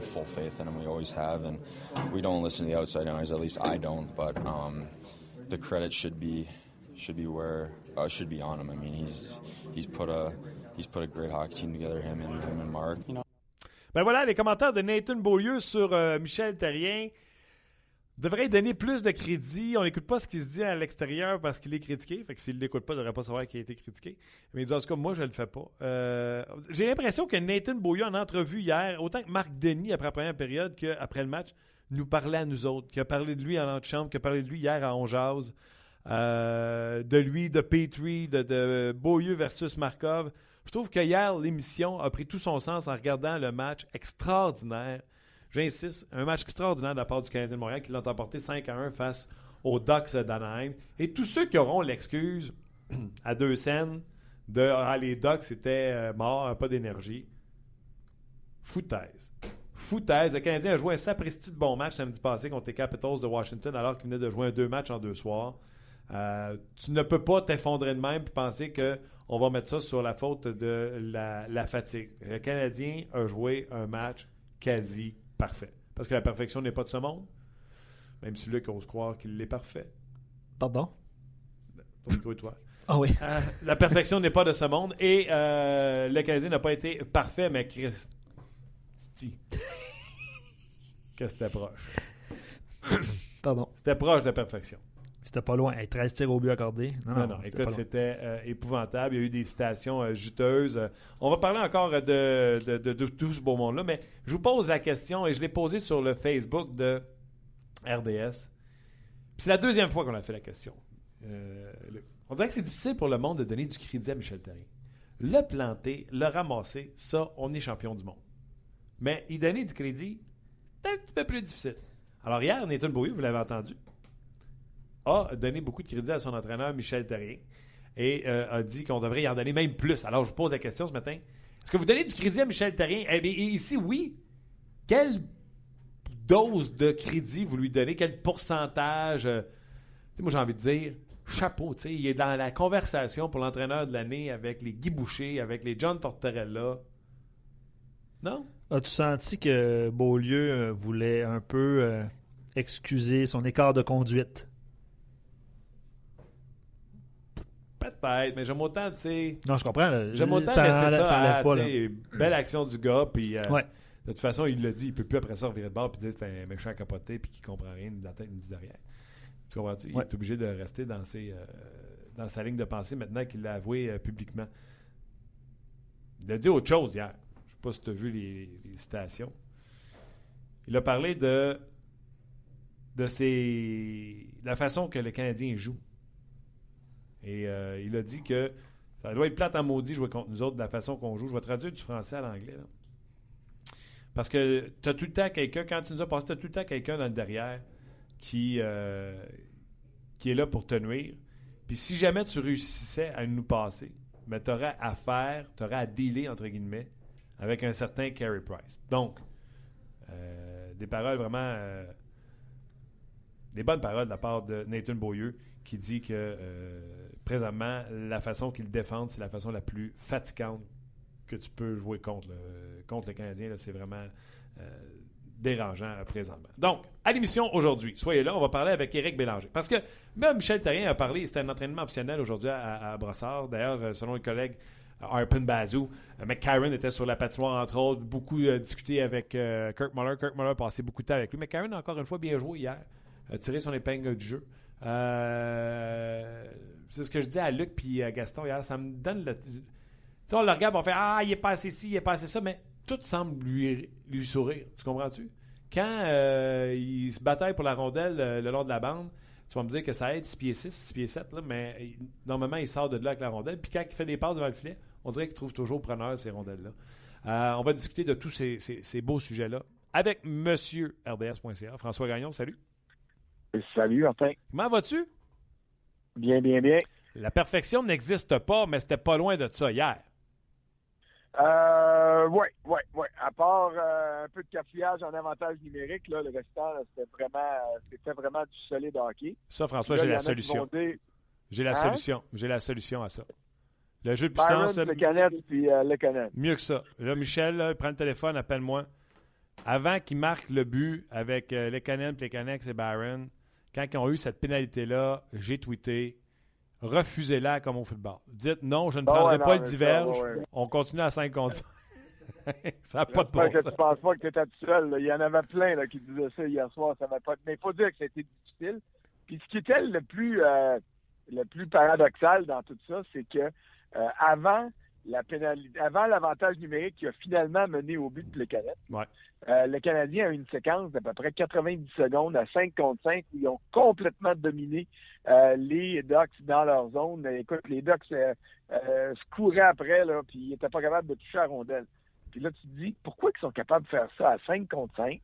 Have full faith in him. We always have, and we don't listen to the outside noise. At least I don't. But um, the credit should be should be where uh, should be on him. I mean, he's he's put a he's put a great hockey team together. Him and him and Mark. You know. Ben voilà, les commentaires de Nathan Beaulieu sur euh, Michel Terrien devraient donner plus de crédit. On n'écoute pas ce qui se dit à l'extérieur parce qu'il est critiqué. Fait que s'il ne l'écoute pas, il ne devrait pas savoir qu'il a été critiqué. Mais en tout cas, moi, je ne le fais pas. Euh, J'ai l'impression que Nathan Beaulieu, en entrevue hier, autant que Marc Denis, après la première période, qu'après le match, nous parlait à nous autres, qui a parlé de lui en antichambre, qui a parlé de lui hier à Onjaz, euh, de lui, de Petrie, de, de versus Markov. Je trouve que hier, l'émission a pris tout son sens en regardant le match extraordinaire. J'insiste, un match extraordinaire de la part du Canadien de Montréal qui l'a emporté 5 à 1 face aux Ducks d'Anaheim. Et tous ceux qui auront l'excuse à deux scènes de ah, les Ducks étaient euh, morts, pas d'énergie. Foutaise. Foutaise. Le Canadien a joué un sapristi de bon match samedi passé contre les Capitals de Washington alors qu'il venait de jouer un deux matchs en deux soirs. Euh, tu ne peux pas t'effondrer de même et penser qu'on va mettre ça sur la faute de la, fatigue. Le Canadien a joué un match quasi parfait. Parce que la perfection n'est pas de ce monde. Même si Luc ose croire qu'il est parfait. Pardon? Ton micro et toi. Ah oui. Euh, la perfection n'est pas de ce monde. Et euh, le Canadien n'a pas été parfait, mais Christy. que c'était proche. Pardon. C'était proche de la perfection. C'était pas loin. 13 tirs au but accordés. Non, non, non écoute, c'était euh, épouvantable. Il y a eu des citations euh, juteuses. Euh, on va parler encore de, de, de, de, tout ce beau monde-là, mais je vous pose la question et je l'ai posée sur le Facebook de RDS. C'est la deuxième fois qu'on a fait la question. Le, on dirait que c'est difficile pour le monde de donner du crédit à Michel Therrien. Le planter, le ramasser, ça, on est champion du monde. Mais y donner du crédit, c'est un petit peu plus difficile. Alors hier, Nathan Bowie, vous l'avez entendu, a donné beaucoup de crédit à son entraîneur Michel Terrien et euh, a dit qu'on devrait y en donner même plus. Alors, je vous pose la question ce matin. Est-ce que vous donnez du crédit à Michel Terrien? Eh bien, ici, oui. Quelle dose de crédit vous lui donnez? Quel pourcentage? Euh, moi, j'ai envie de dire, chapeau. Il est dans la conversation pour l'entraîneur de l'année avec les Guy Boucher, avec les John Tortorella. Non? As-tu senti que Beaulieu euh, voulait un peu excuser son écart de conduite? Peut-être, mais j'aime autant, tu sais. Non, je comprends. J'aime autant ça, laisser ça, ça enlève pas, Belle action du gars, puis. Euh, ouais. De toute façon, il l'a dit, il peut plus après ça revirer de bord puis dire que c'est un méchant capoté puis qu'il comprend rien de la tête ni du derrière. Tu comprends-tu? Il est obligé de rester dans, ses, euh, dans sa ligne de pensée maintenant qu'il l'a avoué euh, publiquement. Il a dit autre chose hier. Je sais pas si tu as vu les, les, citations. Il a parlé de de ses, la façon que le Canadien joue. Et euh, il a dit que ça doit être plate en maudit jouer contre nous autres de la façon qu'on joue. Je vais traduire du français à l'anglais. Parce que tu as tout le temps quelqu'un, quand tu nous as passé, tu as tout le temps quelqu'un dans le derrière qui, euh, qui est là pour te nuire. Puis si jamais tu réussissais à nous passer, ben, tu aurais à faire, tu aurais à dealer, entre guillemets, avec un certain Carey Price. Donc, euh, des paroles vraiment. Des bonnes paroles de la part de Nathan Beaulieu qui dit que présentement, la façon qu'ils défendent, c'est la façon la plus fatigante que tu peux jouer contre le, contre le Canadien. C'est vraiment euh, dérangeant présentement. Donc, à l'émission aujourd'hui, soyez là, on va parler avec Éric Bélanger. Parce que même Michel Terrien a parlé, c'était un entraînement optionnel aujourd'hui à, Brossard. D'ailleurs, selon les collègues, Arpin Bazou. McCarron était sur la patinoire, entre autres, beaucoup discuté avec Kirk Muller. Kirk Muller a passé beaucoup de temps avec lui. McCarron, encore une fois, bien joué hier. Tiré son épingle du jeu. c'est ce que je dis à Luc puis à Gaston hier. Ça me donne le. Tu on le regarde, on fait Ah, il est passé ci, il est passé ça, mais tout semble lui, lui sourire. Tu comprends-tu? Quand euh, il se bataille pour la rondelle euh, le long de la bande, tu vas me dire que ça aide 6 pieds 6, 6 pieds 7, là, mais normalement, il sort de là avec la rondelle. Puis quand il fait des passes devant le filet, on dirait qu'il trouve toujours preneur ces rondelles-là. Euh, on va discuter de tous ces, beaux sujets-là avec Monsieur RDS.ca. François Gagnon, salut. Salut, Martin. Comment vas-tu? Bien, bien, bien. La perfection n'existe pas, mais c'était pas loin de ça hier. Euh, oui, oui, oui. À part euh, un peu de cafouillage en avantage numérique, là, le restant, c'était vraiment, c'était vraiment du solide hockey. Ça, François, j'ai la solution. J'ai la hein? solution. J'ai la solution à ça. Le jeu de puissance. le canette puis euh, le canette. Mieux que ça. Là, Michel, prends le téléphone, appelle-moi. Avant qu'il marque le but avec euh, les canettes, les Canex et Byron, quand ils ont eu cette pénalité-là, j'ai tweeté refusez-la comme au football. Dites non, je ne prendrai pas le diverge. On continue à 5 contre 5. ça n'a pas de bon sens. Tu ne penses pas que tu étais tout seul. Il y en avait plein là, qui disaient ça hier soir. Ça pas... Mais il faut dire que c'était difficile. Puis ce qui était le plus, euh, le plus paradoxal dans tout ça, c'est que euh, avant la pénalité, avant l'avantage numérique qui a finalement mené au but de le ouais. euh, le Canadien a eu une séquence d'à peu près 90 secondes à 5 contre 5 où ils ont complètement dominé euh, les Ducks dans leur zone. Écoute, les Ducks euh, euh, se couraient après, là, puis ils n'étaient pas capables de toucher la rondelle. Puis là, tu te dis, pourquoi ils sont capables de faire ça à 5 contre 5?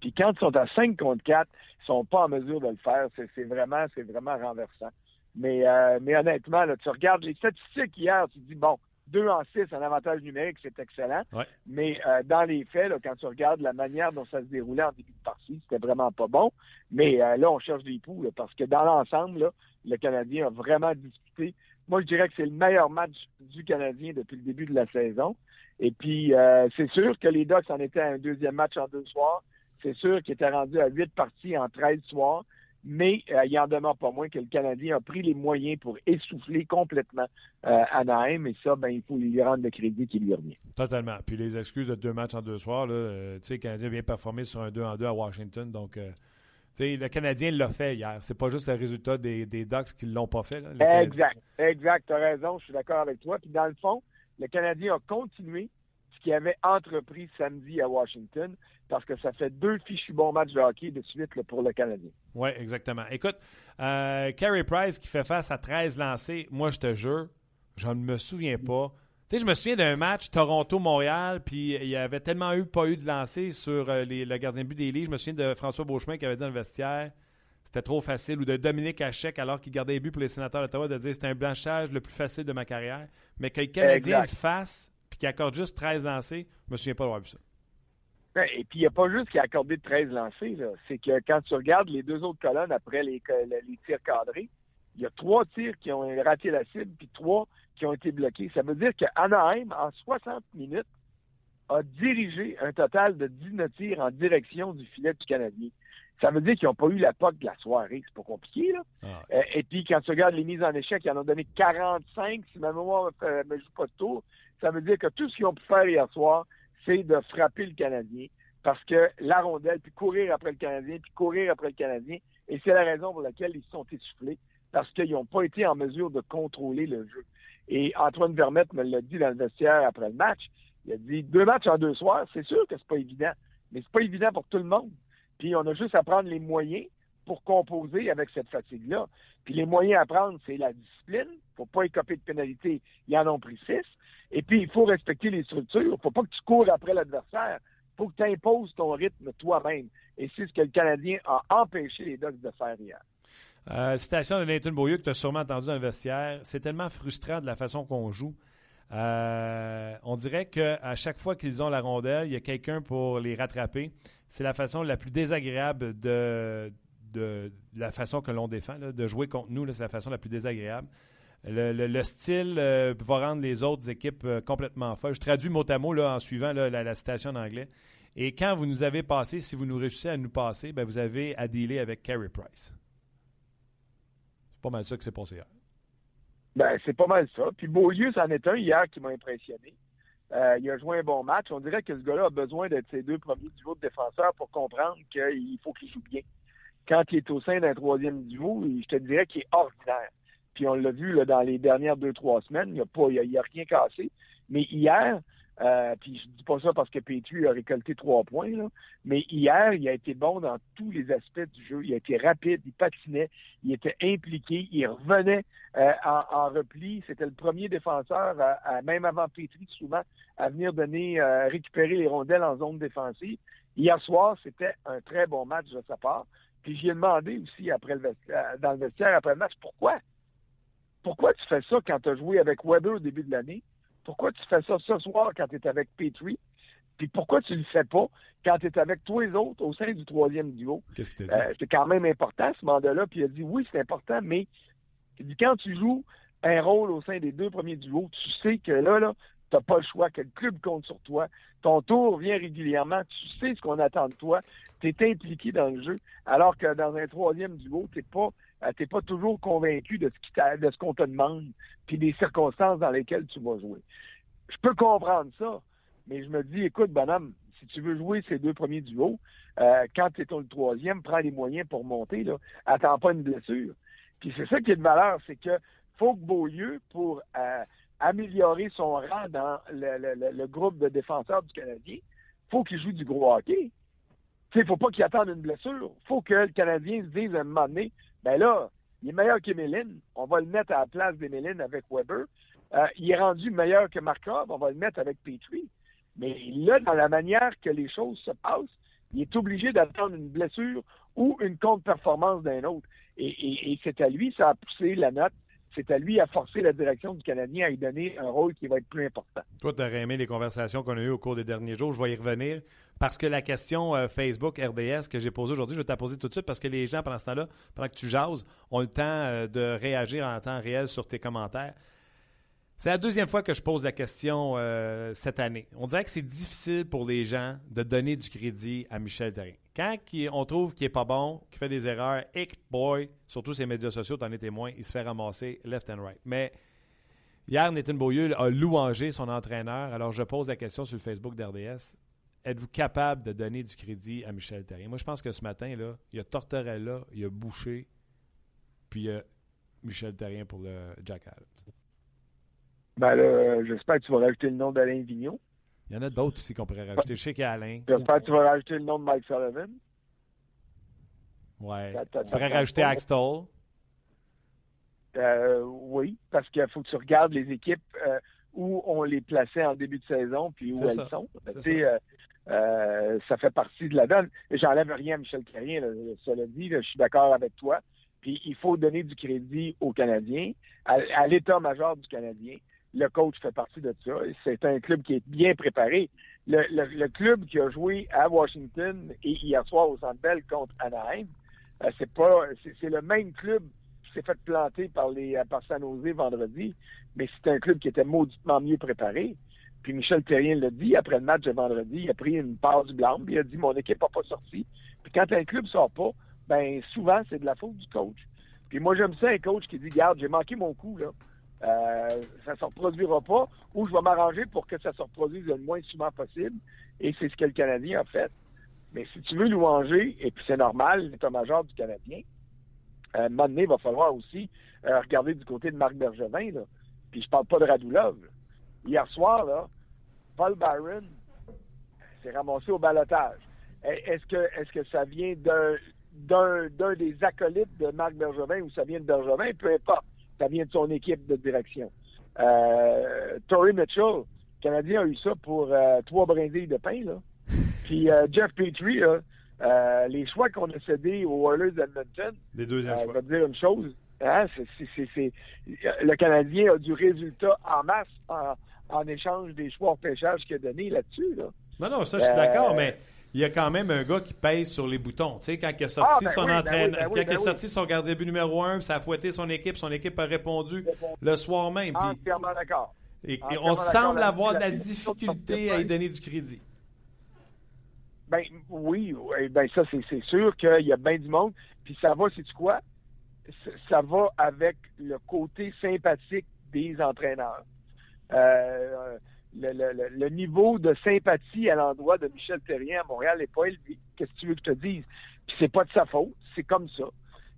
Puis quand ils sont à 5 contre 4, ils sont pas en mesure de le faire. C'est vraiment, c'est vraiment renversant. Mais, mais honnêtement, là, tu regardes les statistiques hier, tu te dis, bon, 2 en 6 en avantage numérique, c'est excellent. Mais euh, dans les faits, quand tu regardes la manière dont ça se déroulait en début de partie, c'était vraiment pas bon. Mais euh, là, on cherche des poux, parce que dans l'ensemble, le Canadien a vraiment disputé. Moi, je dirais que c'est le meilleur match du Canadien depuis le début de la saison. Et puis, euh, c'est sûr que les Ducks en étaient à un deuxième match en deux soirs. C'est sûr qu'ils étaient rendus à huit parties en 13 soirs mais euh, il en demeure pas moins que le Canadien a pris les moyens pour essouffler complètement euh, Anaheim, et ça, ben, il faut lui rendre le crédit qui lui revient. Totalement. Puis les excuses de deux matchs en deux soirs, euh, tu sais, le Canadien a bien performé sur un 2 en 2 à Washington, donc... le Canadien l'a fait hier. C'est pas juste le résultat des, des Ducks qui l'ont pas fait. exact. Exact. Tu as raison. Je suis d'accord avec toi. Puis dans le fond, le Canadien a continué ce qu'il avait entrepris samedi à Washington parce que ça fait deux fichus bons matchs de hockey de suite pour le Canadien. Oui, exactement. Écoute, euh, Carey Price qui fait face à 13 lancés, moi, je te jure, je ne me souviens pas. Tu sais, je me souviens d'un match Toronto-Montréal, puis il y avait tellement eu pas eu de lancés sur euh, le gardien de but des lits. Je me souviens de François Beauchemin qui avait dit dans le vestiaire c'était trop facile, ou de Dominique Hachek alors qu'il gardait les buts pour les sénateurs d'Ottawa de dire c'était un blanchage le plus facile de ma carrière. Mais que le Canadien le fasse, puis qu'il accorde juste 13 lancés, je me souviens pas d'avoir vu ça. Ben, et puis, il n'y a pas juste qui a accordé 13 lancés. C'est que quand tu regardes les deux autres colonnes après les, tirs cadrés, il y a trois tirs qui ont raté la cible, puis trois qui ont été bloqués. Ça veut dire qu'Anaheim, en 60 minutes, a dirigé un total de 19 tirs en direction du filet du Canadien. Ça veut dire qu'ils n'ont pas eu la POC de la soirée. C'est pas compliqué, là. Ah. Euh, et puis, quand tu regardes les mises en échec, ils en ont donné 45, si ma mémoire ne euh, me joue pas de tour. Ça veut dire que tout ce qu'ils ont pu faire hier soir, de frapper le Canadien parce que la rondelle, puis courir après le Canadien, puis courir après le Canadien, et c'est la raison pour laquelle ils sont essoufflés, parce qu'ils n'ont pas été en mesure de contrôler le jeu. Et Antoine Vermette me l'a dit dans le vestiaire après le match. Il a dit deux matchs en deux soirs, c'est sûr que c'est pas évident, mais c'est pas évident pour tout le monde. Puis on a juste à prendre les moyens pour composer avec cette fatigue-là. Puis les moyens à prendre, c'est la discipline. Faut pas écoper de pénalité. Ils en ont pris six. Et puis, il faut respecter les structures. Il ne faut pas que tu cours après l'adversaire. Il faut que tu imposes ton rythme toi-même. Et c'est ce que le Canadien a empêché les Ducks de faire hier. Euh, citation de Nathan Beaulieu que tu as sûrement entendu dans le vestiaire. C'est tellement frustrant de la façon qu'on joue. Euh, on dirait qu'à chaque fois qu'ils ont la rondelle, il y a quelqu'un pour les rattraper. C'est la façon la plus désagréable de, de, la façon que l'on défend. de jouer contre nous, c'est la façon la plus désagréable. Le, style euh, va rendre les autres équipes euh, complètement folles. Je traduis mot à mot là, en suivant la, citation en anglais. Et quand vous nous avez passé, si vous nous réussissez à nous passer, ben vous avez à dealer avec Carey Price. C'est pas mal ça que c'est passé hier. Ben, c'est pas mal ça. Puis Beaulieu, c'en est un hier qui m'a impressionné. Euh, il a joué un bon match. On dirait que ce gars-là a besoin d'être ses deux premiers duos de défenseurs pour comprendre qu'il faut qu'il joue bien. Quand il est au sein d'un troisième duo, je te dirais qu'il est ordinaire. Puis on l'a vu là, dans les dernières deux, trois semaines, il n'y a, pas, a, rien cassé. Mais hier, euh, puis je dis pas ça parce que Petru a récolté trois points, là, mais hier, il a été bon dans tous les aspects du jeu. Il a été rapide, il patinait, il était impliqué, il revenait euh, en, repli. C'était le premier défenseur, même avant Petri, souvent, à venir donner, euh, récupérer les rondelles en zone défensive. Hier soir, c'était un très bon match de sa part. Puis j'ai demandé aussi après le dans le vestiaire après le match, pourquoi? Pourquoi tu fais ça quand tu as joué avec Weber au début de l'année? Pourquoi tu fais ça ce soir quand tu es avec Petrie? Puis pourquoi tu ne le fais pas quand tu es avec tous les autres au sein du troisième duo? Qu'est-ce que euh, C'est quand même important, ce mandat-là. Puis il a dit oui, c'est important, mais quand tu joues un rôle au sein des deux premiers duos, tu sais que là, là, tu n'as pas le choix, que le club compte sur toi. Ton tour vient régulièrement, tu sais ce qu'on attend de toi, tu es impliqué dans le jeu, alors que dans un troisième duo, tu n'es pas euh, t'es pas toujours convaincu de ce qu'on te demande, puis des circonstances dans lesquelles tu vas jouer. Je peux comprendre ça, mais je me dis, écoute, bonhomme, si tu veux jouer ces deux premiers duos, euh, quand tu es le troisième, prends les moyens pour monter, là. Attends pas une blessure. Puis c'est ça qui est de valeur, c'est que faut que Beaulieu, pour euh, améliorer son rang dans le, groupe de défenseurs du Canadien, faut qu'il joue du gros hockey. Il ne faut pas qu'il attende une blessure. faut que le Canadien se dise à un moment donné, ben là, il est meilleur qu'Emeline. On va le mettre à la place d'Emeline avec Weber. Euh, il est rendu meilleur que Markov. On va le mettre avec Petrie. Mais là, dans la manière que les choses se passent, il est obligé d'attendre une blessure ou une contre-performance d'un autre. Et, c'est à lui, ça a poussé la note. C'est à lui à forcer la direction du Canadien à lui donner un rôle qui va être plus important. Toi, tu aurais aimé les conversations qu'on a eues au cours des derniers jours. Je vais y revenir. Parce que la question euh, Facebook RDS que j'ai posée aujourd'hui, je vais te la poser tout de suite parce que les gens, pendant ce temps-là, pendant que tu jases, ont le temps euh, de réagir en temps réel sur tes commentaires. C'est la deuxième fois que je pose la question euh, cette année. On dirait que c'est difficile pour les gens de donner du crédit à Michel Therrien. Quand on trouve qu'il n'est pas bon, qu'il fait des erreurs, hic boy, surtout ses médias sociaux, t'en es témoin, il se fait ramasser left and right. Mais hier, Nathan Beaulieu a louangé son entraîneur. Alors, je pose la question sur le Facebook d'RDS êtes-vous capable de donner du crédit à Michel Terrien? Moi, je pense que ce matin, là, il y a Tortorella, il y a Boucher, puis il y a Michel Terrien pour le Jack Adams. Ben là, j'espère que tu vas rajouter le nom d'Alain Vignon. Il y en a d'autres aussi qu'on pourrait rajouter. Je sais qu'il y a Alain. J'espère que tu vas rajouter le nom de Mike Sullivan. Ouais. Tu pourrais rajouter Axtell. Euh, oui, parce qu'il faut que tu regardes les équipes euh, où on les plaçait en début de saison puis où elles sont. Euh, euh, ça fait partie de la donne. J'enlève rien à Michel Carrien, cela dit, je suis d'accord avec toi. Puis il faut donner du crédit aux Canadiens, à, l'état-major du Canadien. Le coach fait partie de ça. C'est un club qui est bien préparé. Le, club qui a joué à Washington et hier soir au Centre Bell contre Anaheim, euh, c'est pas, c'est le même club qui s'est fait planter par les par San vendredi, mais c'est un club qui était mauditement mieux préparé. Puis Michel Terrien l'a dit après le match de vendredi, il a pris une part du blanc, puis il a dit mon équipe n'a pas sorti. Puis quand un club sort pas, ben souvent c'est de la faute du coach. Puis moi j'aime ça un coach qui dit Garde, j'ai manqué mon coup là. Euh, ça ne se reproduira pas, ou je vais m'arranger pour que ça se reproduise le moins souvent possible. Et c'est ce que le Canadien a fait. Mais si tu veux louanger, et puis c'est normal, l'état-major du Canadien, euh, à un moment donné, il va falloir aussi euh, regarder du côté de Marc Bergevin. Là. Puis je parle pas de Radulov. Hier soir, là, Paul Byron s'est ramassé au balotage. Est-ce que, est que ça vient d'un, des acolytes de Marc Bergevin ou ça vient de Bergevin? Peu importe. Ça vient de son équipe de direction. Euh, Tory Mitchell, le Canadien a eu ça pour euh, trois brindilles de pain. Là. Puis euh, Jeff Petrie, les choix qu'on a cédés aux Oilers d'Edmonton, des deuxièmes choix. je vais te dire une chose. Hein, le Canadien a du résultat en masse en, échange des choix en pêchage qu'il a donné là-dessus. Non, non, ça, je suis d'accord, mais il y a quand même un gars qui pèse sur les boutons. Tu sais, quand il a sorti son entraîneur, quand il a sorti son gardien but numéro un, ça a fouetté son équipe, son équipe a répondu le soir même. Entièrement d'accord. Et, on semble avoir de la difficulté à y donner du crédit. Ben oui, oui, ben ça c'est sûr qu'il y a bien du monde. Puis ça va, c'est quoi? Ça va avec le côté sympathique des entraîneurs. Euh, le, le, niveau de sympathie à l'endroit de Michel Terrien à Montréal n'est pas élevé. Qu'est-ce que tu veux que je te dise? Puis c'est pas de sa faute, c'est comme ça.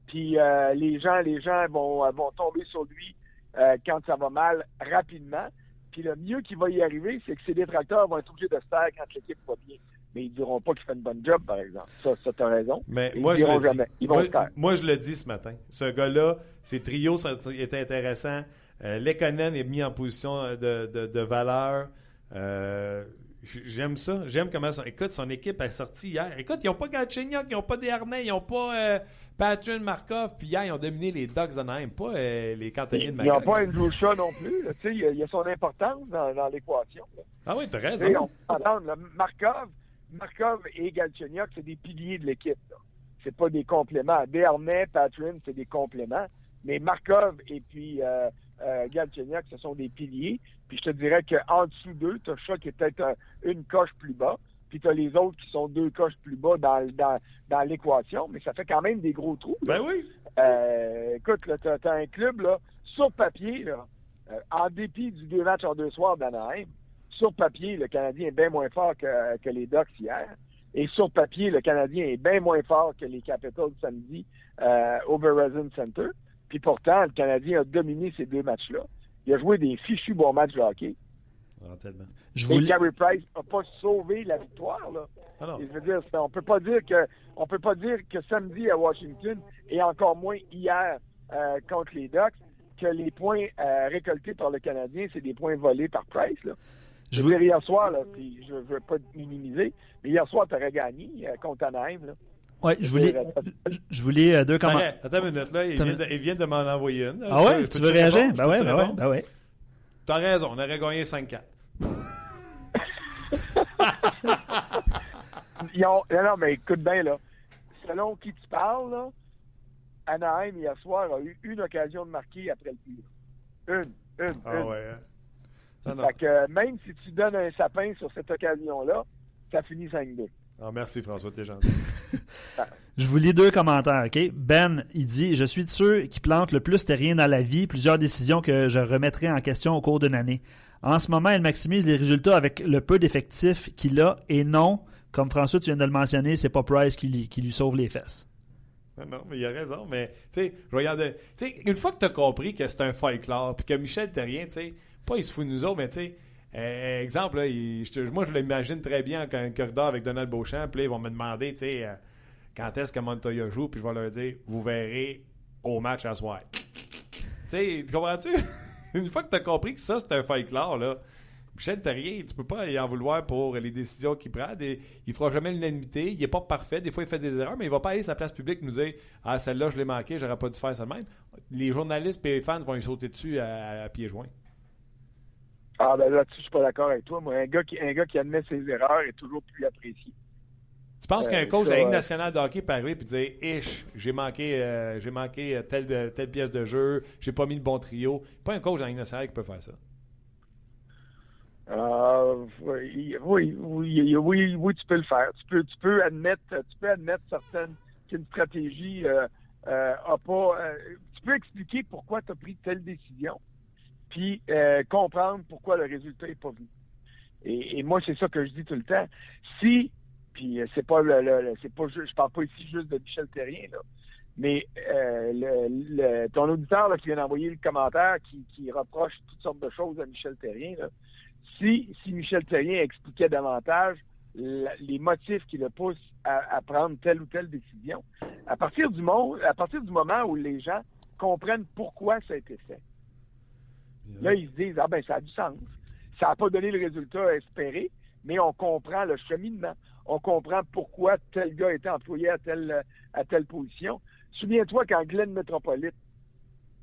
Puis euh, les gens, les gens vont, vont tomber sur lui euh, quand ça va mal rapidement. Puis le mieux qui va y arriver, c'est que ses détracteurs vont être obligés de se taire quand l'équipe va bien. Mais ils ne diront pas qu'il fait une bonne job, par exemple. Ça, ça tu as raison. Mais moi, je le jamais. Ils vont moi, se taire. moi, je le dis ce matin. Ce gars-là, ses trios est intéressant. Euh, Lekonen est mis en position de, de, de valeur. Euh, J'aime ça. J'aime comment ça. Écoute, son équipe est sortie hier. Écoute, ils n'ont pas Galchenyuk, ils n'ont pas Desharnais, ils n'ont pas euh, Patrick Markov. Puis hier, ils ont dominé les Ducks d'Anaheim, pas euh, les cantonniers de Magog. Ils n'ont pas Andrew Shaw non plus. Tu sais, il y, a son importance dans, dans l'équation. Ah oui, t'as raison. Markov, Markov et Galchenyuk, c'est des piliers de l'équipe. C'est pas des compléments. Desharnais, Patrick, c'est des compléments. Mais Markov et puis euh, euh, Galchenyuk, ce sont des piliers. Puis je te dirais qu'en dessous d'eux, tu as Chat qui est peut-être une coche plus bas. Puis tu as les autres qui sont deux coches plus bas dans, dans, dans l'équation. Mais ça fait quand même des gros trous. Ben oui. Euh, écoute, tu as, un club, là, sur papier, là, euh, en dépit du deux matchs en deux soirs d'Anaheim, sur papier, le Canadien est bien moins fort que, que les Ducks hier. Et sur papier, le Canadien est bien moins fort que les Capitals samedi euh, au Verizon Center. Puis pourtant, le Canadien a dominé ces deux matchs-là. Il a joué des fichus bons matchs de hockey. Ah, Et Gary Price n'a pas sauvé la victoire. Là. Ah je veux dire, on peut pas dire que on peut pas dire que samedi à Washington et encore moins hier euh, contre les Ducks que les points euh, récoltés par le Canadien, c'est des points volés par Price. Là. Je veux dire, hier soir, là, puis je veux pas minimiser, mais hier soir, tu aurais gagné euh, contre Anaheim. Là. Oui, je voulais, je voulais deux commentaires. Attends une minute, là. Il vient, de, il vient, de, m'en envoyer une. Ah ouais? Tu veux réagir? Ben ouais, ben ouais, ben ouais. T'as raison, on aurait gagné 5-4. non, non, mais écoute bien, là. Selon qui tu parles, là, Anaheim, hier soir, a eu une occasion de marquer après le tir. Une, une, ah, une. Ouais, hein? fait que même si tu donnes un sapin sur cette occasion-là, ça finit 5-2. Ah, merci François, t'es gentil. Je vous lis deux commentaires, OK? Ben, il dit Je suis de ceux qui plantent le plus terrien dans la vie, plusieurs décisions que je remettrai en question au cours d'une année. En ce moment, il maximise les résultats avec le peu d'effectifs qu'il a et non, comme François, tu viens de le mentionner, c'est pas Price qui lui, qui lui sauve les fesses. Ah non, mais il a raison. Mais, tu sais, je regarde. Tu sais, une fois que tu as compris que c'est un fight club, puis que Michel Terrien, tu sais, pas il se fout de nous autres, mais tu sais, euh, exemple, moi, je l'imagine très bien en un corridor avec Donald Beauchamp. Puis là, ils vont me demander, tu sais, euh, quand est-ce que Montoya joue. Puis je vais leur dire, vous verrez au match à soir. tu sais, tu comprends-tu? Une fois que tu as compris que ça, c'est un fight clair, là. Michel Terrier, tu peux pas y en vouloir pour les décisions qu'il prend. Il fera jamais l'unanimité. Il est pas parfait. Des fois, il fait des erreurs, mais il va pas aller à sa place publique nous dire Ah, celle-là, je l'ai manqué, j'aurais pas dû faire ça même. Les journalistes et les fans vont y sauter dessus à pieds joints. Ah, ben là-dessus, je suis pas d'accord avec toi. Moi, un gars, qui, un gars qui admet ses erreurs est toujours plus apprécié. Tu penses qu'un euh, coach de la Ligue nationale de hockey peut arriver et dire Ish, j'ai manqué, euh, j'ai manqué euh, telle, telle pièce de jeu, j'ai pas mis le bon trio. Pas un coach de la Ligue nationale qui peut faire ça. oui, oui, oui, oui, oui, tu peux le faire. Tu peux, tu peux admettre, tu peux admettre certaines qu'une stratégie euh, a pas. tu peux expliquer pourquoi tu as pris telle décision puis euh, comprendre pourquoi le résultat n'est pas venu. Et, moi, c'est ça que je dis tout le temps. Si, puis euh, c'est pas le, c'est pas je parle pas ici juste de Michel Terrien, là, mais euh, le, ton auditeur qui vient d'envoyer le commentaire qui, reproche toutes sortes de choses à Michel Terrien, là, si, si Michel Terrien expliquait davantage les motifs qui le poussent à, prendre telle ou telle décision, à partir du moment où les gens comprennent pourquoi ça a été fait, Là, ils se disent, ah ben, ça a du sens. Ça n'a pas donné le résultat espéré, mais on comprend le cheminement. On comprend pourquoi tel gars était employé à telle, à telle position. Souviens-toi quand Glenn Metropolite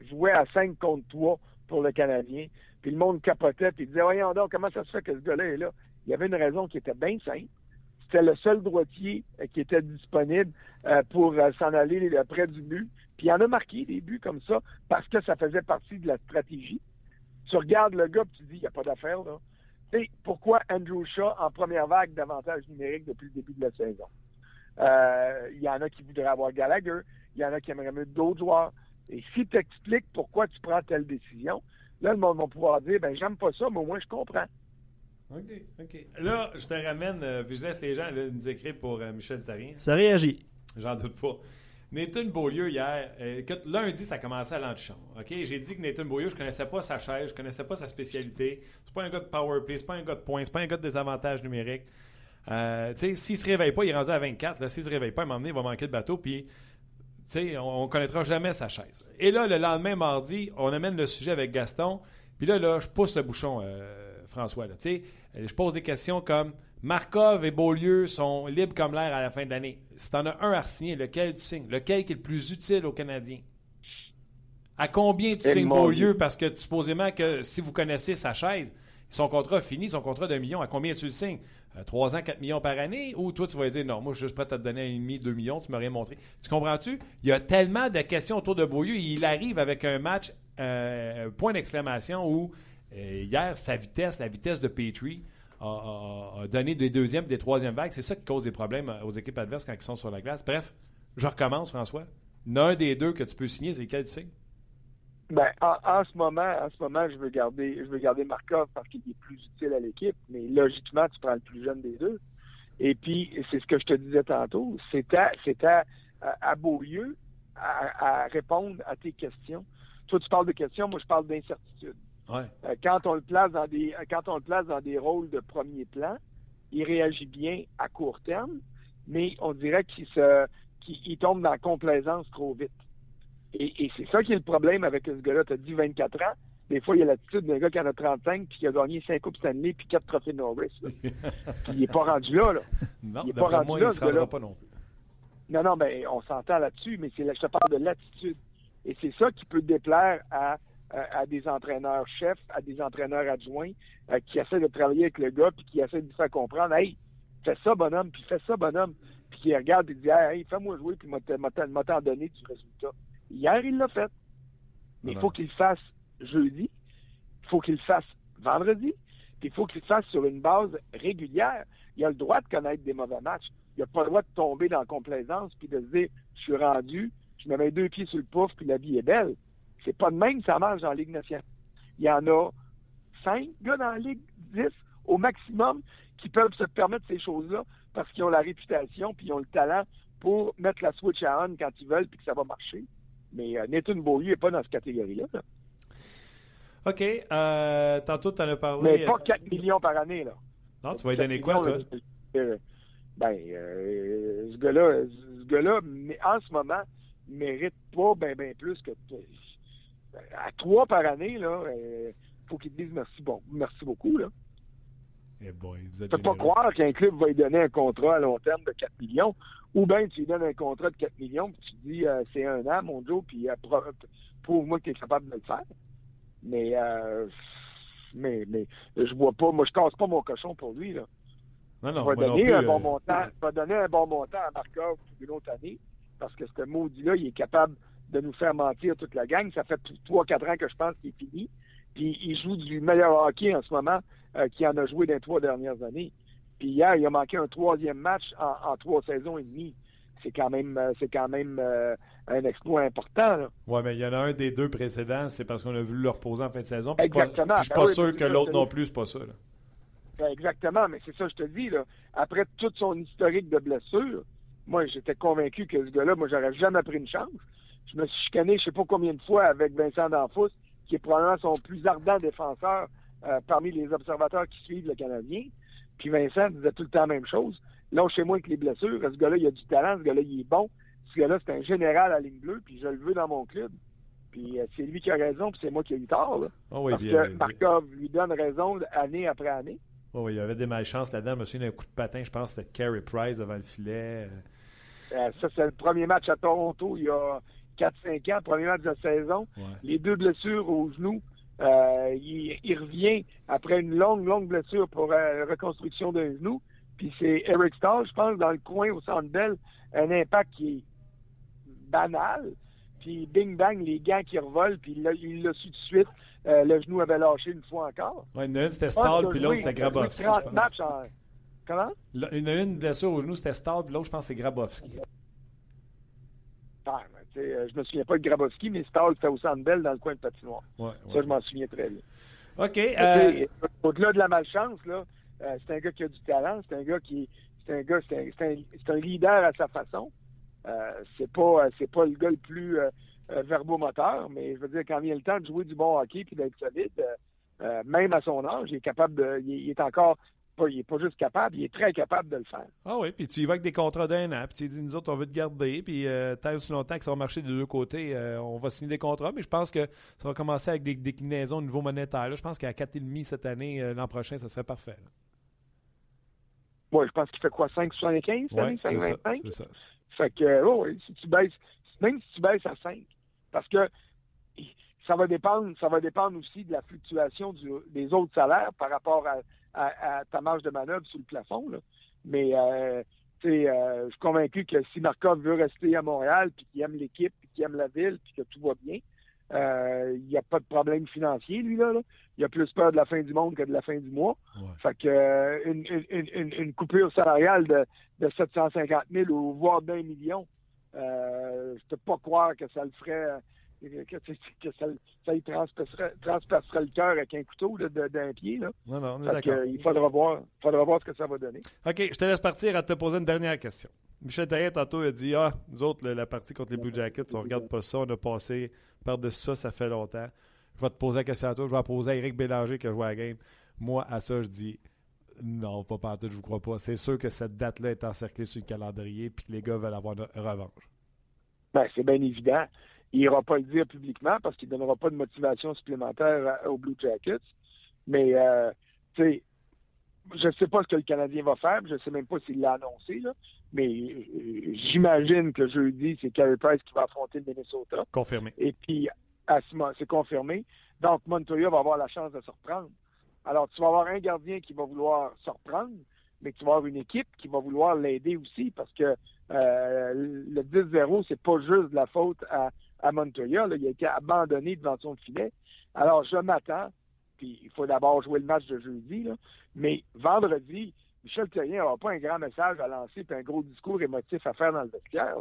jouait à 5 contre 3 pour le Canadien, puis le monde capotait, puis disait, voyons donc, comment ça se fait que ce gars-là est là? Il y avait une raison qui était bien simple. C'était le seul droitier euh, qui était disponible euh, pour euh, s'en aller près du but. Puis il en a marqué des buts comme ça parce que ça faisait partie de la stratégie tu regardes le gars et tu dis, il n'y a pas d'affaire, là. sais, pourquoi Andrew Shaw en première vague d'avantage numérique depuis le début de la saison? Euh, Il y en a qui voudraient avoir Gallagher, il y en a qui aimeraient mieux d'autres joueurs. Et si tu expliques pourquoi tu prends telle décision, là, le monde va pouvoir dire, ben j'aime pas ça, mais au moins je comprends. OK, OK. Là, je te ramène, euh, puis je laisse les gens là, nous écrire pour euh, Michel Tarien. Ça réagit. J'en doute pas. Nathan Beaulieu, hier, euh, lundi, ça commençait à l'antichambre. OK? J'ai dit que Nathan Beaulieu, je connaissais pas sa chaise, je connaissais pas sa spécialité. C'est pas un gars de power play, c'est pas un gars de points, c'est pas un gars de désavantages numériques. Euh, tu sais, s'il se réveille pas, il est rendu à 24. Là, s'il se réveille pas, à un moment donné, il va manquer de bateau, puis tu on, on connaîtra jamais sa chaise. Et là, le lendemain, mardi, on amène le sujet avec Gaston. Puis là, là, je pousse le bouchon, euh, François. Euh, je pose des questions comme Markov et Beaulieu sont libres comme l'air à la fin de l'année. Si t'en as un à signer, lequel tu signes? Lequel qui est le plus utile aux Canadiens? À combien tu Eh, signes Beaulieu? Dieu. Parce que supposément que si vous connaissez sa chaise, son contrat fini, son contrat d'un million, à combien tu le signes? Euh, 3 ans, 4 millions par année? Ou toi, tu vas dire non, moi, je suis juste prêt à te donner un demi, 2 millions, tu m'as rien montré. Tu comprends-tu? Il y a tellement de questions autour de Beaulieu. Il arrive avec un match, euh, point d'exclamation, où euh, hier, sa vitesse, la vitesse de Petrie, a, a- donné des deuxièmes des troisièmes vagues. C'est ça qui cause des problèmes aux équipes adverses quand ils sont sur la glace. Bref, je recommence, François. L'un des deux que tu peux signer, c'est lequel tu signes? Ben, en, ce moment, en ce moment, je veux garder, je veux garder Markov parce qu'il est plus utile à l'équipe, mais logiquement, tu prends le plus jeune des deux. Et puis, c'est ce que je te disais tantôt, c'est à, à, à Beaulieu à, à répondre à tes questions. Toi, tu parles de questions, moi, je parle d'incertitude. Ouais. Euh, quand on le place dans des, euh, quand on le place dans des rôles de premier plan, il réagit bien à court terme, mais on dirait qu'il se, qu'il il tombe dans la complaisance trop vite. Et, et c'est ça qui est le problème avec ce gars-là. Tu as dit 24 ans. Des fois, il y a l'attitude d'un gars qui en a 35 puis qui a gagné 5 Coupes Stanley puis 4 trophées Norris. puis il n'est pas rendu là. là. Non, Il est pas rendu moi, là, il ne pas non plus. Non, non, mais on s'entend là-dessus, mais c'est là, je te parle de l'attitude. Et c'est ça qui peut déplaire à, à, à des entraîneurs-chefs, à des entraîneurs adjoints euh, qui essaient de travailler avec le gars puis qui essaient de lui faire comprendre Hey, fais ça, bonhomme, puis fais ça, bonhomme. Puis qui regarde et dit Hey, fais-moi jouer, puis m'a t'en donné du résultat. Hier, il l'a fait. Mais il faut qu'il le fasse jeudi, il faut qu'il le fasse vendredi, puis il faut qu'il le fasse sur une base régulière. Il a le droit de connaître des mauvais matchs. Il n'a pas le droit de tomber dans la complaisance puis de se dire je suis rendu, je me mets deux pieds sur le pouf puis la vie est belle. C'est pas de même ça marche dans la Ligue nationale. Il y en a cinq gars dans la Ligue, dix au maximum, qui peuvent se permettre ces choses-là parce qu'ils ont la réputation puis ils ont le talent pour mettre la switch à on quand ils veulent puis que ça va marcher. Mais euh, Nathan Beaulieu n'est pas dans cette catégorie-là. là. OK. Euh, tantôt, tu en as parlé. Mais pas 4 millions par année. Là. Non, tu vas lui donner quoi, toi? Euh, ben, euh, ce gars-là, ce gars-là, mais en ce moment, mérite pas ben, ben plus que à trois par année, là, euh, faut qu'il te dise merci bon, merci beaucoup, là. Eh boy, vous êtes pas croire qu'un club va lui donner un contrat à long terme de 4 millions, ou bien tu lui donnes un contrat de 4 millions, puis tu dis euh, c'est un an, mon Joe, puis euh, pro- prouve-moi que tu es capable de le faire. Mais, euh, mais, mais je vois pas, moi je casse pas mon cochon pour lui, là. Non, non, va non donner plus, un bon montant, va donner un bon montant à Markov pour une autre année, parce que ce maudit-là, il est capable de nous faire mentir toute la gang. Ça fait 3-4 ans que je pense qu'il est fini. Puis il joue du meilleur hockey en ce moment euh, qu'il en a joué dans les trois dernières années. Puis hier, il a manqué un troisième match en, en trois saisons et demie. C'est quand même euh, c'est quand même euh, un exploit important. Ouais, mais il y en a un des deux précédents, c'est parce qu'on a voulu le reposer en fin de saison. Puis je suis pas- Exactement. puis je suis Ben pas oui, sûr que l'autre non plus, c'est pas ça. là. Ben, exactement, mais c'est ça que je te dis. Là. Après tout son historique de blessures, moi, j'étais convaincu que ce gars-là, moi, j'aurais jamais pris une chance. Je me suis chicané je sais pas combien de fois avec Vincent D'Anfous, qui est probablement son plus ardent défenseur euh, parmi les observateurs qui suivent le Canadien. Puis Vincent disait tout le temps la même chose. Là, chez moi avec les blessures, ce gars-là, il a du talent, ce gars-là, il est bon. Ce gars-là, c'est un général à ligne bleue, puis je le veux dans mon club. Puis euh, c'est lui qui a raison, puis c'est moi qui ai eu tort. Là. Oh, oui, Parce bien, que Markov lui donne raison année après année. oh, oui, il y avait des malchances là-dedans. Souviens d'un coup de patin, je pense que c'était Carey Price devant le filet. Euh, ça, c'est le premier match à Toronto il y a 4-5 ans, premier match de la saison. Ouais. Les deux blessures au genou. Euh, il, il revient après une longue, longue blessure pour euh, reconstruction d'un genou. Puis c'est Eric Stahl, je pense, dans le coin au centre Bell, un impact qui est banal. Puis bing bang, les gants qui revolent, puis il l'a l'a su tout de suite. Euh, le genou avait lâché une fois encore. Ouais, il y en a une, c'était Ah, Stahl, puis l'autre, c'était Grabowski. 30 je pense. matchs en- Comment? A une blessure au genou, c'était Stahl, puis l'autre, je pense c'est Grabowski. Ah, euh, je me souviens pas de Grabowski, mais Stahl, c'était au Centre Bell dans le coin de patinoire. Ouais, Ça, je m'en souviens très bien. OK. Euh, sais, Au-delà de la malchance, là, euh, c'est un gars qui a du talent, c'est un gars qui c'est un gars, c'est un, c'est un- c'est un leader à sa façon. Euh, c'est pas euh, c'est pas le gars le plus euh, euh, verbomoteur, mais je veux dire quand vient le temps de jouer du bon hockey puis d'être solide, euh, euh, même à son âge, il est capable de, il est encore pas, il est pas juste capable, il est très capable de le faire. Ah oui, puis tu y vas avec des contrats d'un an, puis tu dis, nous autres, on veut te garder, puis euh, tant aussi longtemps que ça va marcher des deux côtés, euh, on va signer des contrats, mais je pense que ça va commencer avec des déclinaisons au niveau monétaire. là. Je pense qu'à 4,5 cette année, euh, l'an prochain, ça serait parfait. là. Moi, je pense qu'il fait quoi, 5,75 cette année, c'est ça, 5,25? c'est ça. Fait que, oh, oui, si tu baisses, même si tu baisses à 5, parce que ça va dépendre, ça va dépendre aussi de la fluctuation du- des autres salaires par rapport à, à- à ta marge de manœuvre sur le plafond. là. Mais, euh, tu sais, euh, je suis convaincu que si Markov veut rester à Montréal, puis qu'il aime l'équipe, puis qu'il aime la ville, puis que tout va bien, euh, il n'y a pas de problème financier, lui, là, là. Il a plus peur de la fin du monde que de la fin du mois. Ouais. Fait que euh, une, une- une- une- une coupure salariale de, de 750 000 ou voire d'un million, euh, je peux pas croire que ça le ferait, que, que ça, ça y transpercerait, transpercerait le cœur avec un couteau d'un pied. Là. Non, non, on est Fait que, d'accord. euh, il faudra voir, faudra voir ce que ça va donner. OK, je te laisse partir à te poser une dernière question. Michel Therrien, tantôt, a dit Ah, nous autres, la, la partie contre les Blue Jackets, on regarde pas ça, on a passé par-dessus ça, ça fait longtemps. Je vais te poser la question à toi, je vais la poser à Eric Bélanger qui a joué à la game. Moi, à ça, je dis Non, pas partout, je vous crois pas. C'est sûr que cette date-là est encerclée sur le calendrier puis que les gars veulent avoir une revanche. Ben, c'est bien évident. Il n'ira pas le dire publiquement parce qu'il ne donnera pas de motivation supplémentaire à- aux Blue Jackets. Mais, euh, tu sais, je ne sais pas ce que le Canadien va faire. Je ne sais même pas s'il l'a annoncé. Là. Mais euh, j'imagine que jeudi, c'est Carey Price qui va affronter le Minnesota. Confirmé. Et puis, à ce moment- c'est confirmé. Donc, Montoya va avoir la chance de se reprendre. Alors, tu vas avoir un gardien qui va vouloir se reprendre, mais tu vas avoir une équipe qui va vouloir l'aider aussi parce que euh, le 10-0, c'est pas juste de la faute à, à Montoya. Il a été abandonné devant son filet. Alors, je m'attends, puis il faut d'abord jouer le match de jeudi, mais vendredi, Michel Terrien n'aura pas un grand message à lancer puis un gros discours émotif à faire dans le vestiaire.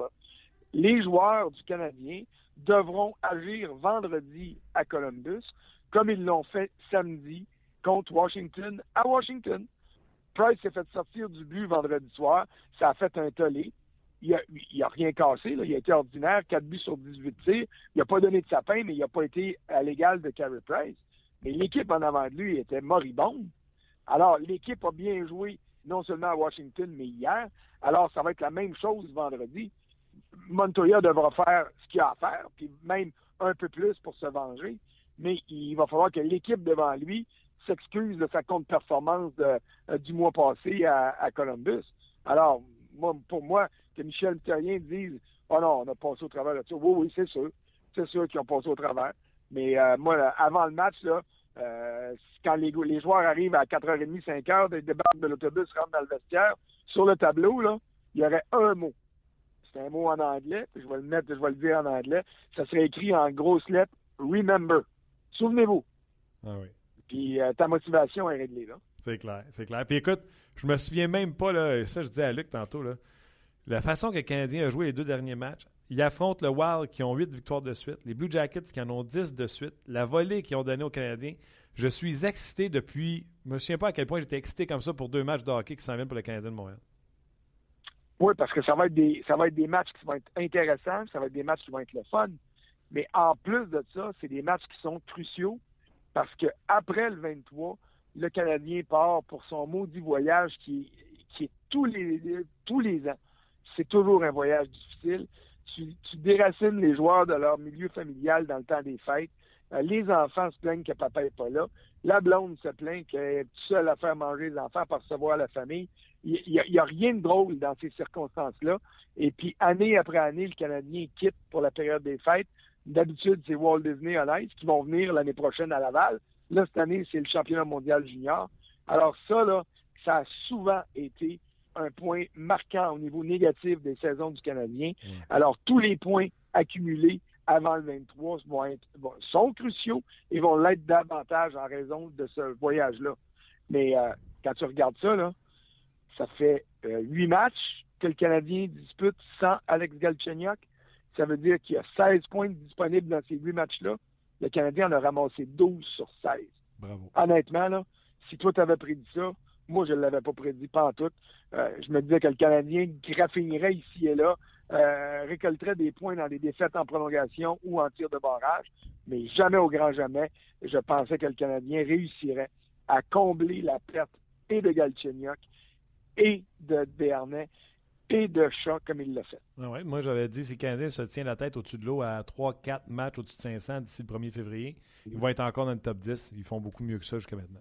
Les joueurs du Canadien devront agir vendredi à Columbus comme ils l'ont fait samedi contre Washington à Washington. Price s'est fait sortir du but vendredi soir. Ça a fait un tollé. Il a, il a rien cassé. Il a été ordinaire. 4 buts sur 18 tirs. Il n'a pas donné de sapin, mais il n'a pas été à l'égal de Carey Price. Mais l'équipe en avant de lui était moribonde. Alors, l'équipe a bien joué, non seulement à Washington, mais hier. Alors, ça va être la même chose vendredi. Montoya devra faire ce qu'il a à faire, puis même un peu plus pour se venger. Mais il va falloir que l'équipe devant lui s'excuse de sa contre-performance euh, du mois passé à, à Columbus. Alors, moi, pour moi, que Michel Terrien dise Oh non, on a passé au travers de ça. Oui, oui, c'est sûr. C'est sûr qu'ils ont passé au travers. Mais euh, moi, là, avant le match, là, euh, quand les, les joueurs arrivent à 4h30, 5h, ils débarquent de l'autobus, rentrent dans le vestiaire, sur le tableau, là, il y aurait un mot. C'est un mot en anglais, je vais le mettre, je vais le dire en anglais. Ça serait écrit en grosses lettres Remember. Souvenez-vous. Ah oui. Puis euh, ta motivation est réglée, là. C'est clair, c'est clair. Puis écoute, je me souviens même pas, là, ça je disais à Luc tantôt, là, la façon que le Canadien a joué les deux derniers matchs, ils affrontent le Wild qui ont 8 victoires de suite, les Blue Jackets qui en ont 10 de suite, la volée qu'ils ont donnée aux Canadiens. Je suis excité depuis, je me souviens pas à quel point j'étais excité comme ça pour deux matchs de hockey qui s'en viennent pour le Canadien de Montréal. Oui, parce que ça va être des ça va être des matchs qui vont être intéressants, ça va être des matchs qui vont être le fun. Mais en plus de ça, c'est des matchs qui sont cruciaux parce que après le 23, le Canadien part pour son maudit voyage qui, qui est tous les tous les ans. C'est toujours un voyage difficile. Tu, déracines les joueurs de leur milieu familial dans le temps des fêtes. Euh, les enfants se plaignent que papa n'est pas là. La blonde se plaint qu'elle est seule à faire manger les enfants par recevoir la famille. Il n'y a, a, rien de drôle dans ces circonstances-là. Et puis, année après année, le Canadien quitte pour la période des fêtes. D'habitude, c'est Walt Disney on Ice qui vont venir l'année prochaine à Laval. Là, cette année, c'est le championnat mondial junior. Alors ça, là, ça a souvent été un point marquant au niveau négatif des saisons du Canadien. Mmh. Alors, tous les points accumulés avant le 23 vont être, sont cruciaux et vont l'être davantage en raison de ce voyage-là. Mais euh, quand tu regardes ça, là, ça fait euh, huit matchs que le Canadien dispute sans Alex Galchenyuk. Ça veut dire qu'il y a 16 points disponibles dans ces huit matchs-là. Le Canadien en a ramassé 12 sur 16 Bravo. honnêtement, là, si toi, tu avais prédit ça, moi, je ne l'avais pas prédit, pas en tout. Euh, je me disais que le Canadien graffinerait ici et là, euh, récolterait des points dans des défaites en prolongation ou en tir de barrage, mais jamais au grand jamais, je pensais que le Canadien réussirait à combler la perte et de Galchenyuk et de Dernay et de Chat comme il l'a fait. Ah ouais, moi, j'avais dit si le Canadien se tient la tête au-dessus de l'eau à 3-4 matchs au-dessus de 500 d'ici le 1er février, ils vont être encore dans le top 10. Ils font beaucoup mieux que ça jusqu'à maintenant.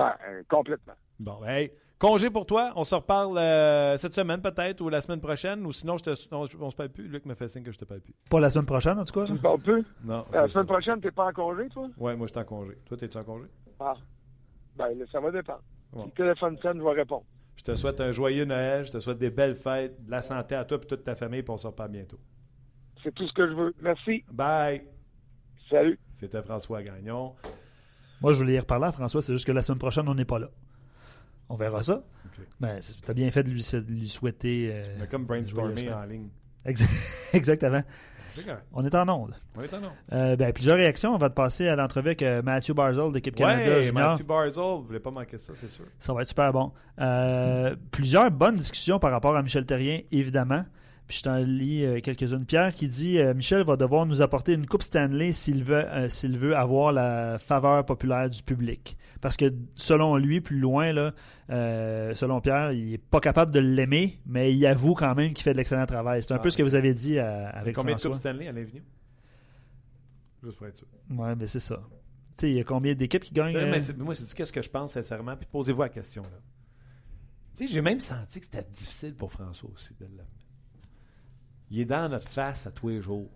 Euh, complètement. Bon, hey, congé pour toi. On se reparle euh, cette semaine peut-être ou la semaine prochaine. Ou sinon, je te, on se parle plus. Luc me fait signe que je te parle plus. Pas la semaine prochaine, en tout cas. là? On peut? Non. La semaine ça. prochaine, t'es pas en congé, toi? Ouais, moi, je suis en congé. Toi, t'es-tu en congé? Ah. Ben, là, ça va dépendre. Bon. Si le téléphone sonne, je vais répondre. Je te souhaite un joyeux Noël. Je te souhaite des belles fêtes, de la santé à toi et toute ta famille. Puis on se reparle bientôt. C'est tout ce que je veux. Merci. Bye. Salut. C'était François Gagnon. Moi, je voulais y reparler à François, c'est juste que la semaine prochaine, on n'est pas là. On verra ça. Ok. Ben, tu as bien fait de lui, de lui souhaiter. euh, comme Noël. en ligne. Ex- Exactement. On est en onde. On est en ordre. Euh, ben, plusieurs réactions. On va te passer à l'entrevue avec euh, Matthew Barzell d'équipe Canada Ouais, Junior. Mathieu Barzell, vous voulez pas manquer ça, c'est sûr. Ça va être super bon. Euh, plusieurs bonnes discussions par rapport à Michel Terrien, évidemment. Puis je t'en lis euh, quelques-unes. Pierre qui dit euh, Michel va devoir nous apporter une Coupe Stanley s'il veut, euh, s'il veut avoir la faveur populaire du public. Parce que selon lui, plus loin, là, selon Pierre, il n'est pas capable de l'aimer, mais il avoue quand même qu'il fait de l'excellent travail. C'est un Ah. peu ce que vous avez dit à- avec Combien de François. Coupes Stanley à l'invenu? Juste pour être sûr. Ouais, mais c'est ça. Tu sais, il y a combien d'équipes qui gagnent Mais, c'est- moi, c'est qu'est-ce que je pense sincèrement, puis posez-vous la question. là. Tu sais, j'ai même senti que c'était difficile pour François aussi de l'amener. Il est dans notre face à tous les jours.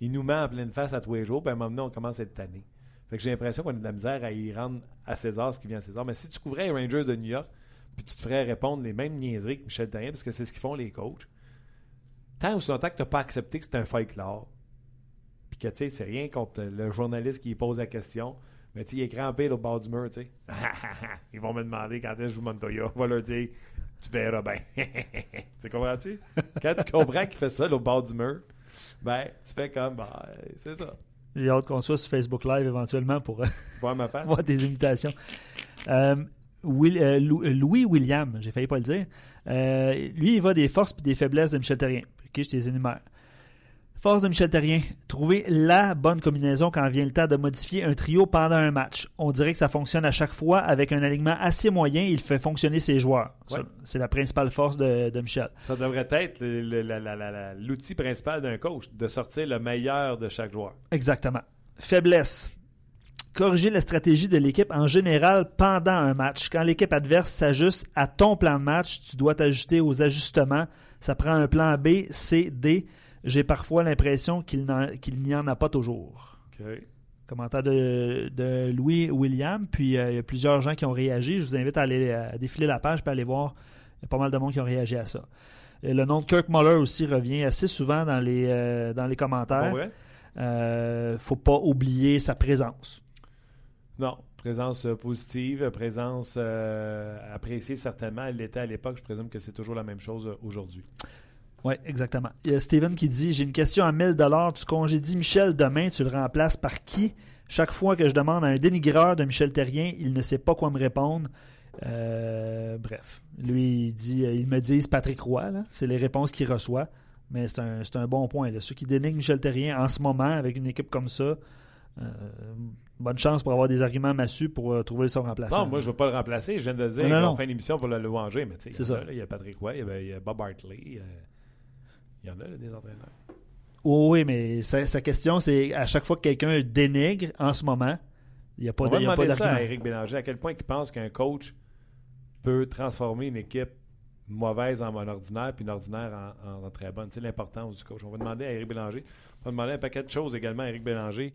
Il nous met en pleine face à tous les jours, puis à un moment donné, on commence à être tanné. Fait que j'ai l'impression qu'on a de la misère à y rendre à César ce qui vient à César. Mais si tu couvrais les Rangers de New York, puis tu te ferais répondre les mêmes niaiseries que Michel Therrien, parce que c'est ce qu'ils font les coachs, tant ou si longtemps que tu n'as pas accepté que c'est un fight clair, puis que tu sais, c'est rien contre le journaliste qui pose la question, mais tu il est crampé au bord du mur, tu sais. Ils vont me demander quand est-ce que je joue Montoya. On va leur dire, tu verras bien. tu comprends-tu? Quand tu comprends qu'il fait ça au bord du mur, ben, tu fais comme, ben, c'est ça. J'ai hâte qu'on soit sur Facebook Live éventuellement pour euh, Voir ma face. voir tes imitations. Euh, Will- euh, Lou- Louis William, j'ai failli pas le dire. Euh, lui, il va des forces et des faiblesses de Michel Terrien. Ok, je te les énumère. Force de Michel Terrien, trouver la bonne combinaison quand vient le temps de modifier un trio pendant un match. On dirait que ça fonctionne à chaque fois avec un alignement assez moyen. Il fait fonctionner ses joueurs. Ouais. C'est la principale force de, de Michel. Ça devrait être l'outil principal d'un coach, de sortir le meilleur de chaque joueur. Exactement. Faiblesse. Corriger la stratégie de l'équipe en général pendant un match. Quand l'équipe adverse s'ajuste à ton plan de match, tu dois t'ajuster aux ajustements. Ça prend un plan B, C, D. J'ai parfois l'impression qu'il n'y en a pas toujours. Commentaire de, de Louis William. Puis euh, il y a plusieurs gens qui ont réagi. Je vous invite à aller à défiler la page et aller voir. Il y a pas mal de monde qui ont réagi à ça. Et le nom de Kirk Muller aussi revient assez souvent dans les, euh, dans les Pas commentaires. vrai? Euh, faut pas oublier sa présence. Non. Présence euh, positive, présence appréciée certainement. Elle l'était à l'époque. Je présume que c'est toujours la même chose aujourd'hui. Oui, exactement. Il y a Steven qui dit J'ai une question à 1000 Tu congédies Michel demain, tu le remplaces par qui? Chaque fois que je demande à un dénigreur de Michel Terrien, il ne sait pas quoi me répondre. Euh, bref, lui, il dit, ils me disent Patrick Roy, là. c'est les réponses qu'il reçoit. Mais c'est un, c'est un bon point. Là. Ceux qui dénigrent Michel Terrien en ce moment avec une équipe comme ça, euh, bonne chance pour avoir des arguments massus pour euh, trouver son remplaçant. Non, moi, je ne veux pas le remplacer. Je viens de le dire. Non, non, on non. fait une émission pour le louanger, mais tu sais, il y a, là. Il y a Patrick Roy, il y a, il y a Bob Hartley. euh, il y en a, là, des entraîneurs. Oh, oui, mais sa, sa question, c'est à chaque fois que quelqu'un le dénigre en ce moment, il n'y a pas On de- va il y a pas demander ça à. Eric Bélanger. À quel point il pense qu'un coach peut transformer une équipe mauvaise en bonne ordinaire, puis une ordinaire en, en très bonne. C'est l'importance du coach. On va demander à Eric Bélanger. On va demander un paquet de choses également à Eric Bélanger.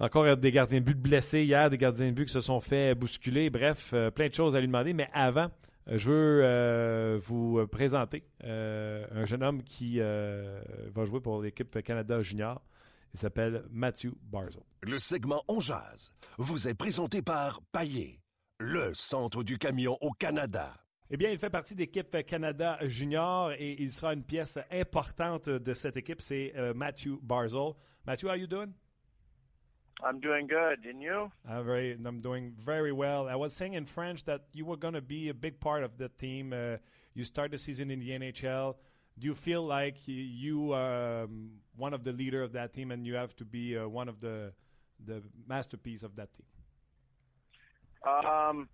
Encore des gardiens de but blessés hier, des gardiens de but qui se sont fait bousculer. Bref, euh, plein de choses à lui demander. Mais avant, je veux euh, vous présenter euh, un jeune homme qui euh, va jouer pour l'équipe Canada Junior. Il s'appelle Matthew Barzo. Le segment On Jazz vous est présenté par Paillé, le centre du camion au Canada. Eh bien, il fait partie de l'équipe Canada Junior et il sera une pièce importante de cette équipe. C'est euh, Matthew Barzell. Matthew, how are you doing? I'm doing good. And you? I'm very, I'm doing very well. I was saying in French that you were going to be a big part of the team. Uh, you start the season in the NHL. Do you feel like you are um, one of the leader of that team, and you have to be uh, one of the the masterpiece of that team? Um,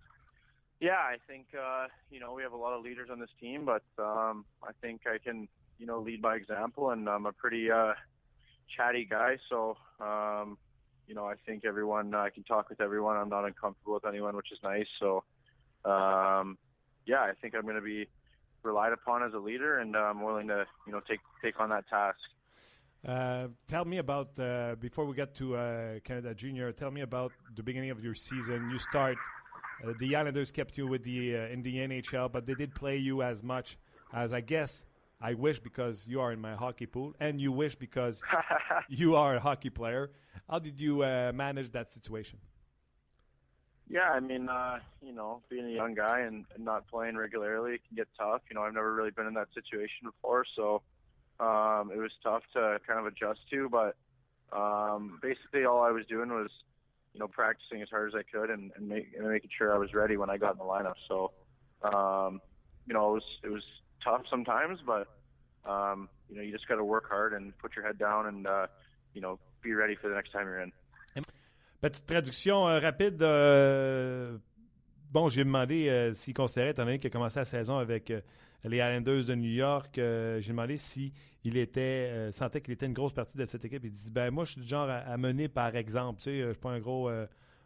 yeah, I think uh, you know we have a lot of leaders on this team, but um, I think I can you know lead by example, and I'm a pretty uh, chatty guy, so um, you know I think everyone I can talk with everyone. I'm not uncomfortable with anyone, which is nice. So um, yeah, I think I'm going to be relied upon as a leader, and uh, I'm willing to you know take take on that task. Uh, tell me about uh, before we get to uh, Canada Junior. Tell me about the beginning of your season. You start. Uh, the Islanders kept you with the uh, in the NHL, but they did play you as much as I guess I wish because you are in my hockey pool, and you wish because you are a hockey player. How did you uh, manage that situation? Yeah, I mean, uh, you know, being a young guy and, and not playing regularly it can get tough. You know, I've never really been in that situation before, so um, it was tough to kind of adjust to. But um, basically, all I was doing was, you know, practicing as hard as I could and, and, make, and making sure I was ready when I got in the lineup. So, um, you know, it was it was tough sometimes, but um, you just got to work hard and put your head down and uh, be ready for the next time you're in. Petite traduction euh, rapide. euh, bon, j'ai demandé euh, s'il considérait, étant donné qu'il a commencé la saison avec euh, les Islanders de New York, euh, j'ai demandé s'il était euh, sentait qu'il était une grosse partie de cette équipe. Il dit ben moi, je suis du genre à, mener par exemple. Tu sais, je suis pas un gros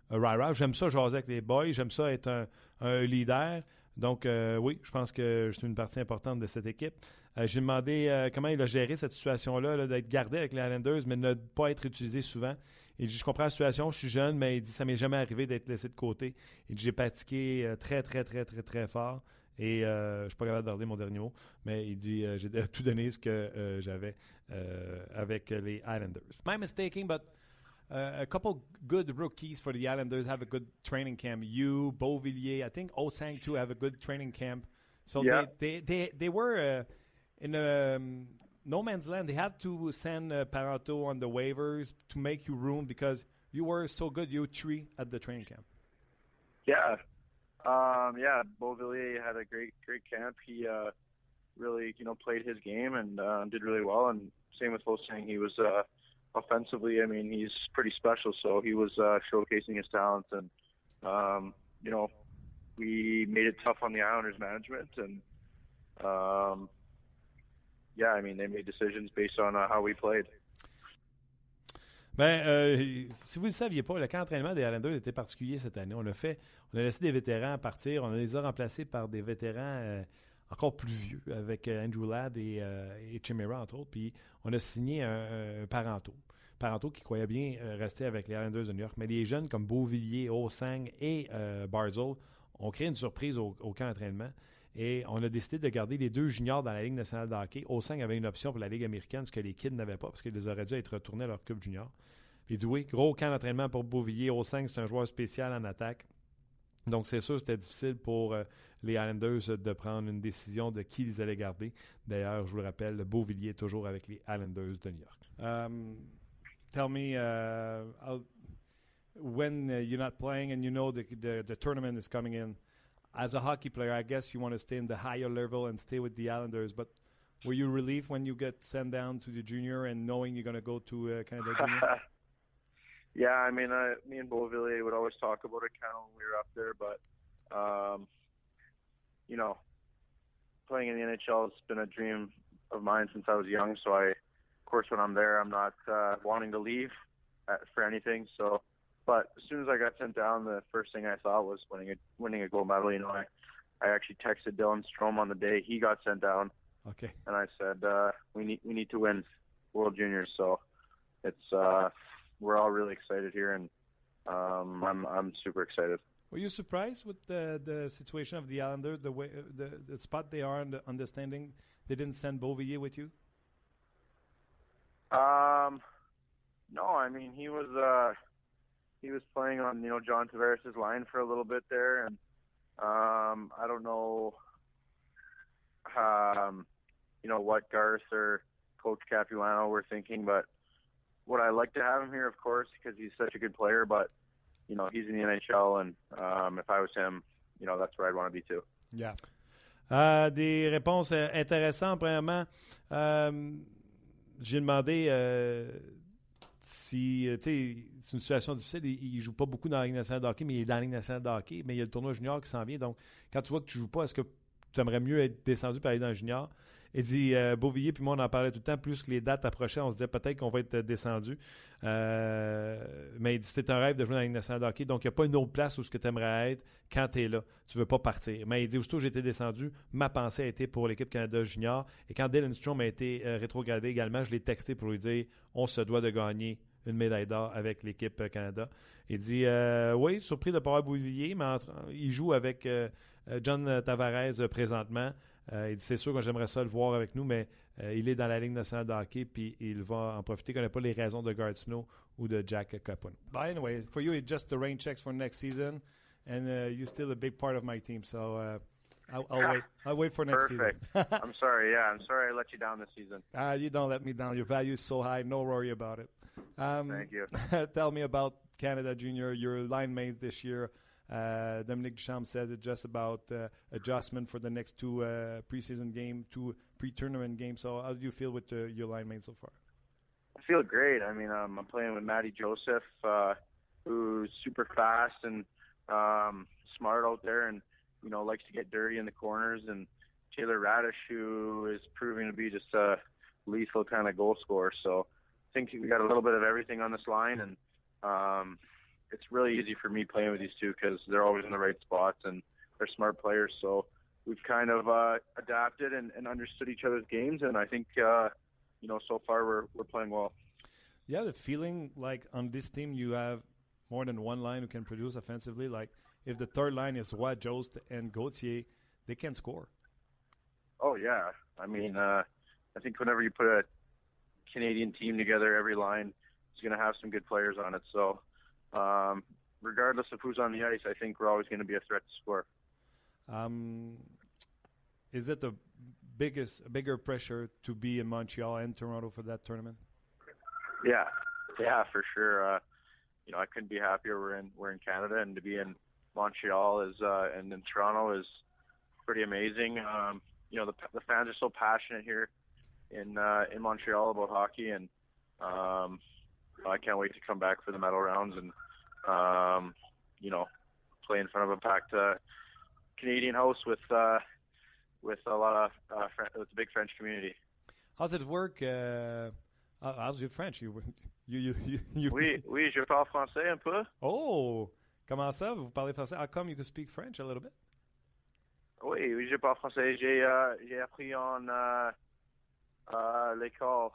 rah-rah. J'aime ça jaser avec les boys. J'aime ça être un leader. Donc, euh, oui, je pense que je suis une partie importante de cette équipe. Euh, j'ai demandé euh, comment il a géré cette situation-là, là, d'être gardé avec les Islanders, mais de ne pas être utilisé souvent. Il dit, je comprends la situation, je suis jeune, mais il dit, ça m'est jamais arrivé d'être laissé de côté. Il dit, j'ai pratiqué très, très, très, très, très fort. Et euh, je suis pas capable de garder mon dernier mot, mais il dit, j'ai tout donné ce que j'avais avec les Islanders. My mistaking, but uh, a couple good rookies for the Islanders have a good training camp. You, Beauvillier, I think Osang too have a good training camp. So Yeah. they, they, they, they were uh, in um, no man's land. They had to send uh, Paranto on the waivers to make you room because you were so good, you three at the training camp. Yeah. Um, yeah, Beauvillier had a great, great camp. He uh, really, you know, played his game and uh, did really well. And same with Hosang. He was uh, offensively. I mean, he's pretty special. So he was uh, showcasing his talents, and um, you know, we made it tough on the Islanders management. And um, yeah, I mean, they made decisions based on uh, how we played. Ben, euh, si vous ne le saviez pas, le camp d'entraînement des Islanders était particulier cette année. On a laissé des vétérans partir, on les a remplacés par des vétérans euh, encore plus vieux, avec euh, Andrew Ladd et, euh, et Chimera, entre autres. Puis on a signé un, un. Paranto qui croyait bien euh, rester avec les Islanders de New York. Mais les jeunes comme Beauvillier, Osang et euh, Barzell ont créé une surprise au, camp d'entraînement. Et on a décidé de garder les deux juniors dans la Ligue nationale de hockey. Avait une option pour la Ligue américaine, ce que les kids n'avaient pas, parce qu'ils auraient dû être retournés à leur club junior. Puis il dit oui, gros camp d'entraînement pour Beauvillier. Osang, c'est un joueur spécial en attaque. Donc, c'est sûr, c'était difficile pour les Islanders euh, de prendre une décision de qui ils allaient garder. D'ailleurs, je vous le rappelle, Beauvillier est toujours avec les Islanders de New York. Um, tell me, uh, I'll- when uh, you're not playing and you know the, the, the tournament is coming in, as a hockey player, I guess you want to stay in the higher level and stay with the Islanders. But were you relieved when you get sent down to the junior and knowing you're going to go to uh, Canada Junior? yeah, I mean, uh, me and Beauvillier would always talk about it kind of when we were up there, but um, you know, playing in the NHL has been a dream of mine since I was young. So I, of course, when I'm there, I'm not uh, wanting to leave uh, for anything. So, but as soon as I got sent down, the first thing I thought was winning a winning a gold medal. You know, I I actually texted Dylan Strom on the day he got sent down, Okay. and I said uh, we need we need to win World Juniors. So it's uh, we're all really excited here, and um, I'm I'm super excited. Were you surprised with the, the situation of the Islanders, the way, the, the spot they are on the understanding they didn't send Beauvillier with you? Um, no, I mean he was uh he was playing on you know John Tavares' line for a little bit there, and um I don't know um you know what Garth or Coach Capuano were thinking, but would I like to have him here? Of course, because he's such a good player, but you know he's in the NHL, and um if I was him, you know that's where I'd want to be too. Yeah. Euh, des réponses euh, intéressantes. Premièrement, euh, j'ai demandé si, c'est une situation difficile. Il, ne joue pas beaucoup dans la Ligue nationale de hockey, mais il est dans la Ligue nationale de hockey. Mais il y a le tournoi junior qui s'en vient. Donc, quand tu vois que tu joues pas, est-ce que tu aimerais mieux être descendu pour aller dans le junior? Il dit euh, Beauvillier, puis moi, on en parlait tout le temps. Plus que les dates approchaient, on se disait peut-être qu'on va être descendu. Euh, mais il dit c'était un rêve de jouer dans la Ligue nationale de hockey. Donc, il n'y a pas une autre place où ce que tu aimerais être quand tu es là. Tu veux pas partir. Mais il dit aussitôt été descendu, ma pensée a été pour l'équipe Canada Junior. Et quand Dylan Strom a été euh, rétrogradé également, je l'ai texté pour lui dire on se doit de gagner une médaille d'or avec l'équipe euh, Canada. Il dit Oui, surpris de ne pas mais il joue avec John Tavares présentement. Euh, il dit c'est sûr que j'aimerais ça le voir avec nous, mais euh, il est dans la Ligue nationale de hockey, puis il va en profiter. Il connaît pas les raisons de Gard Snow ou de Jack Capuano. But anyway, for you, it's just the rain checks for next season, and uh, you're still a big part of my team. So uh, I'll, I'll wait. I'll wait for next Perfect. season. I'm sorry. Yeah, I'm sorry I let you down this season. Ah, you don't let me down. Your value is so high. No worry about it. Um, Thank you. tell me about Canada Junior. Your line mates this year. Uh, Dominic Duchamp says it's just about uh, adjustment for the next two uh, preseason game, two pre-tournament games. So how do you feel with uh, your line mates so far? I feel great. I mean, um, I'm playing with Matty Joseph, uh, who's super fast and um, smart out there, and you know likes to get dirty in the corners. And Taylor Radish, who is proving to be just a lethal kind of goal scorer. So I think we got a little bit of everything on this line, and um, it's really easy for me playing with these two because they're always in the right spots and they're smart players. So we've kind of uh, adapted and, and understood each other's games, and I think uh, you know so far we're we're playing well. Yeah, the feeling like on this team you have more than one line who can produce offensively. Like if the third line is Watt, Jost, and Gauthier, they can score. Oh yeah, I mean, uh, I think whenever you put a Canadian team together, every line is going to have some good players on it. So, um, regardless of who's on the ice, I think we're always going to be a threat to score. Um, is it the biggest, bigger pressure to be in Montreal and Toronto for that tournament? Yeah, yeah, for sure. Uh, you know, I couldn't be happier. We're in we're in Canada, and to be in Montreal is uh, and in Toronto is pretty amazing. Um, you know, the the fans are so passionate here in uh, in Montreal about hockey, and um, I can't wait to come back for the medal rounds and um, you know play in front of a packed uh, Canadian house with uh, with a lot of uh, Fran- with a big French community. How's it work? Uh, how's your French? You, you, you, you, you Oui, oui, je parle français un peu. Oh, comment ça? Vous parlez français? How come you can speak French a little bit? Oui, oui, je parle français. J'ai euh, j'ai appris en euh, euh, l'école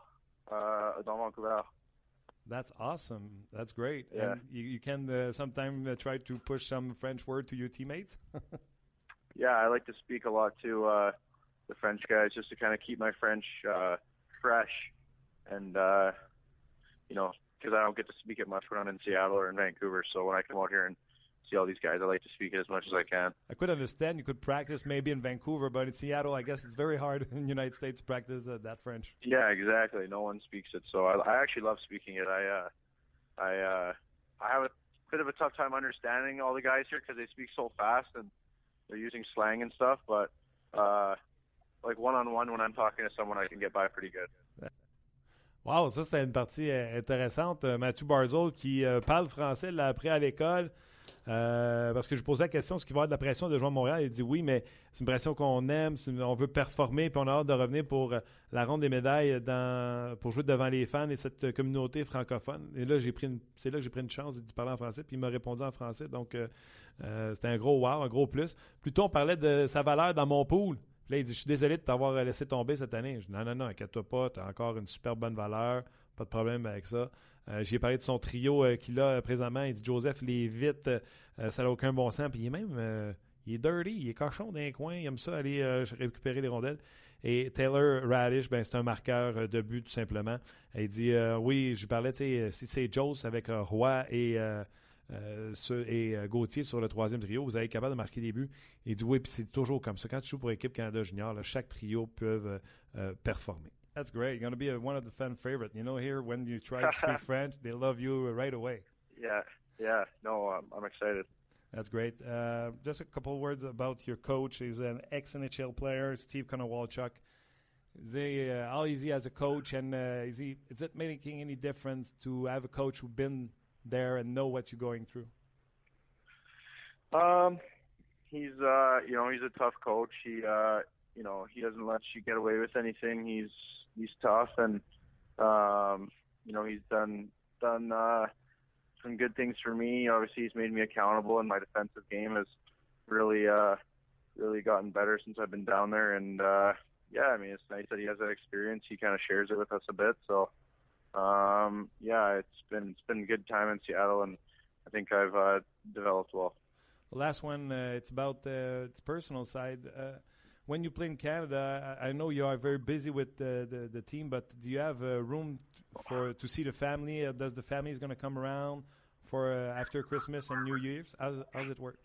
euh, dans Vancouver. That's awesome. That's great. Yeah. And you, you can uh, sometimes uh, try to push some French word to your teammates. Yeah, I like to speak a lot to uh, the French guys just to kind of keep my French uh, fresh, and uh, you know, because I don't get to speak it much when I'm in Seattle or in Vancouver. So when I come out here and see all these guys, I like to speak it as much as I can. I could understand you could practice maybe in Vancouver, but in Seattle, I guess it's very hard in the United States to practice that, that French. Yeah, exactly. No one speaks it, so I, I actually love speaking it. I uh, I uh, I have a bit of a tough time understanding all the guys here because they speak so fast and they're using slang and stuff. But uh, like one on one, when I'm talking to someone, I can get by pretty good. Wow, ça c'était une partie euh, intéressante. Euh, Mathieu Barzol qui euh, parle français, l'a appris à l'école. Euh, parce que je posais la question, est-ce qu'il va y avoir de la pression de jouer à Montréal? Il dit oui, mais c'est une pression qu'on aime, on veut performer, puis on a hâte de revenir pour euh, la ronde des médailles pour jouer devant les fans et cette euh, communauté francophone. Et là, j'ai pris c'est là que j'ai pris une chance de parler en français, puis il m'a répondu en français. Donc, c'était un gros wow, un gros plus. Plutôt, on parlait de sa valeur dans mon pool. Puis là, il dit Je suis désolé de t'avoir laissé tomber cette année. Je dis Non, non, non, inquiète-toi pas, tu as encore une super bonne valeur. Pas de problème avec ça. Euh, J'ai parlé de son trio euh, qu'il a présentement. Il dit Joseph, il est vite, ça n'a aucun bon sens. Puis il est même, il est dirty, il est cochon dans les coins, il aime ça aller récupérer les rondelles. Et Taylor Radish, ben, c'est un marqueur de but tout simplement. Il dit Oui, je parlais, si c'est Joe avec Roy et. Gauthier sur le troisième trio, vous êtes capable de marquer des buts. Il dit oui, puis c'est toujours comme ça. Quand tu joues pour l'équipe Canada Junior, chaque trio peut performer. That's great. You're going to be a, one of the fan favorite. You know, here when you try to speak French, they love you right away. Yeah, yeah. No, um, I'm excited. That's great. Uh, just a couple words about your coach. He's an ex-NHL player, Steve Konowalchuk. Is he, uh, how is he as a coach, and uh, is he is it making any difference to have a coach who's been there and know what you're going through? Um, he's uh, you know, he's a tough coach. He uh, you know, he doesn't let you get away with anything. He's he's tough, and um, you know he's done done uh, some good things for me. Obviously, he's made me accountable, and my defensive game has really uh, really gotten better since I've been down there. And uh, yeah, I mean it's nice that he has that experience. He kind of shares it with us a bit. So um, yeah, it's been it's been a good time in Seattle, and I think I've uh, developed well. The last one, uh, it's about the its personal side. Uh, when you play in Canada, I, I know you are very busy with the, the, the team, but do you have uh, room for to see the family? Uh, does the family is going to come around for uh, after Christmas and New Year's? How, how does it work?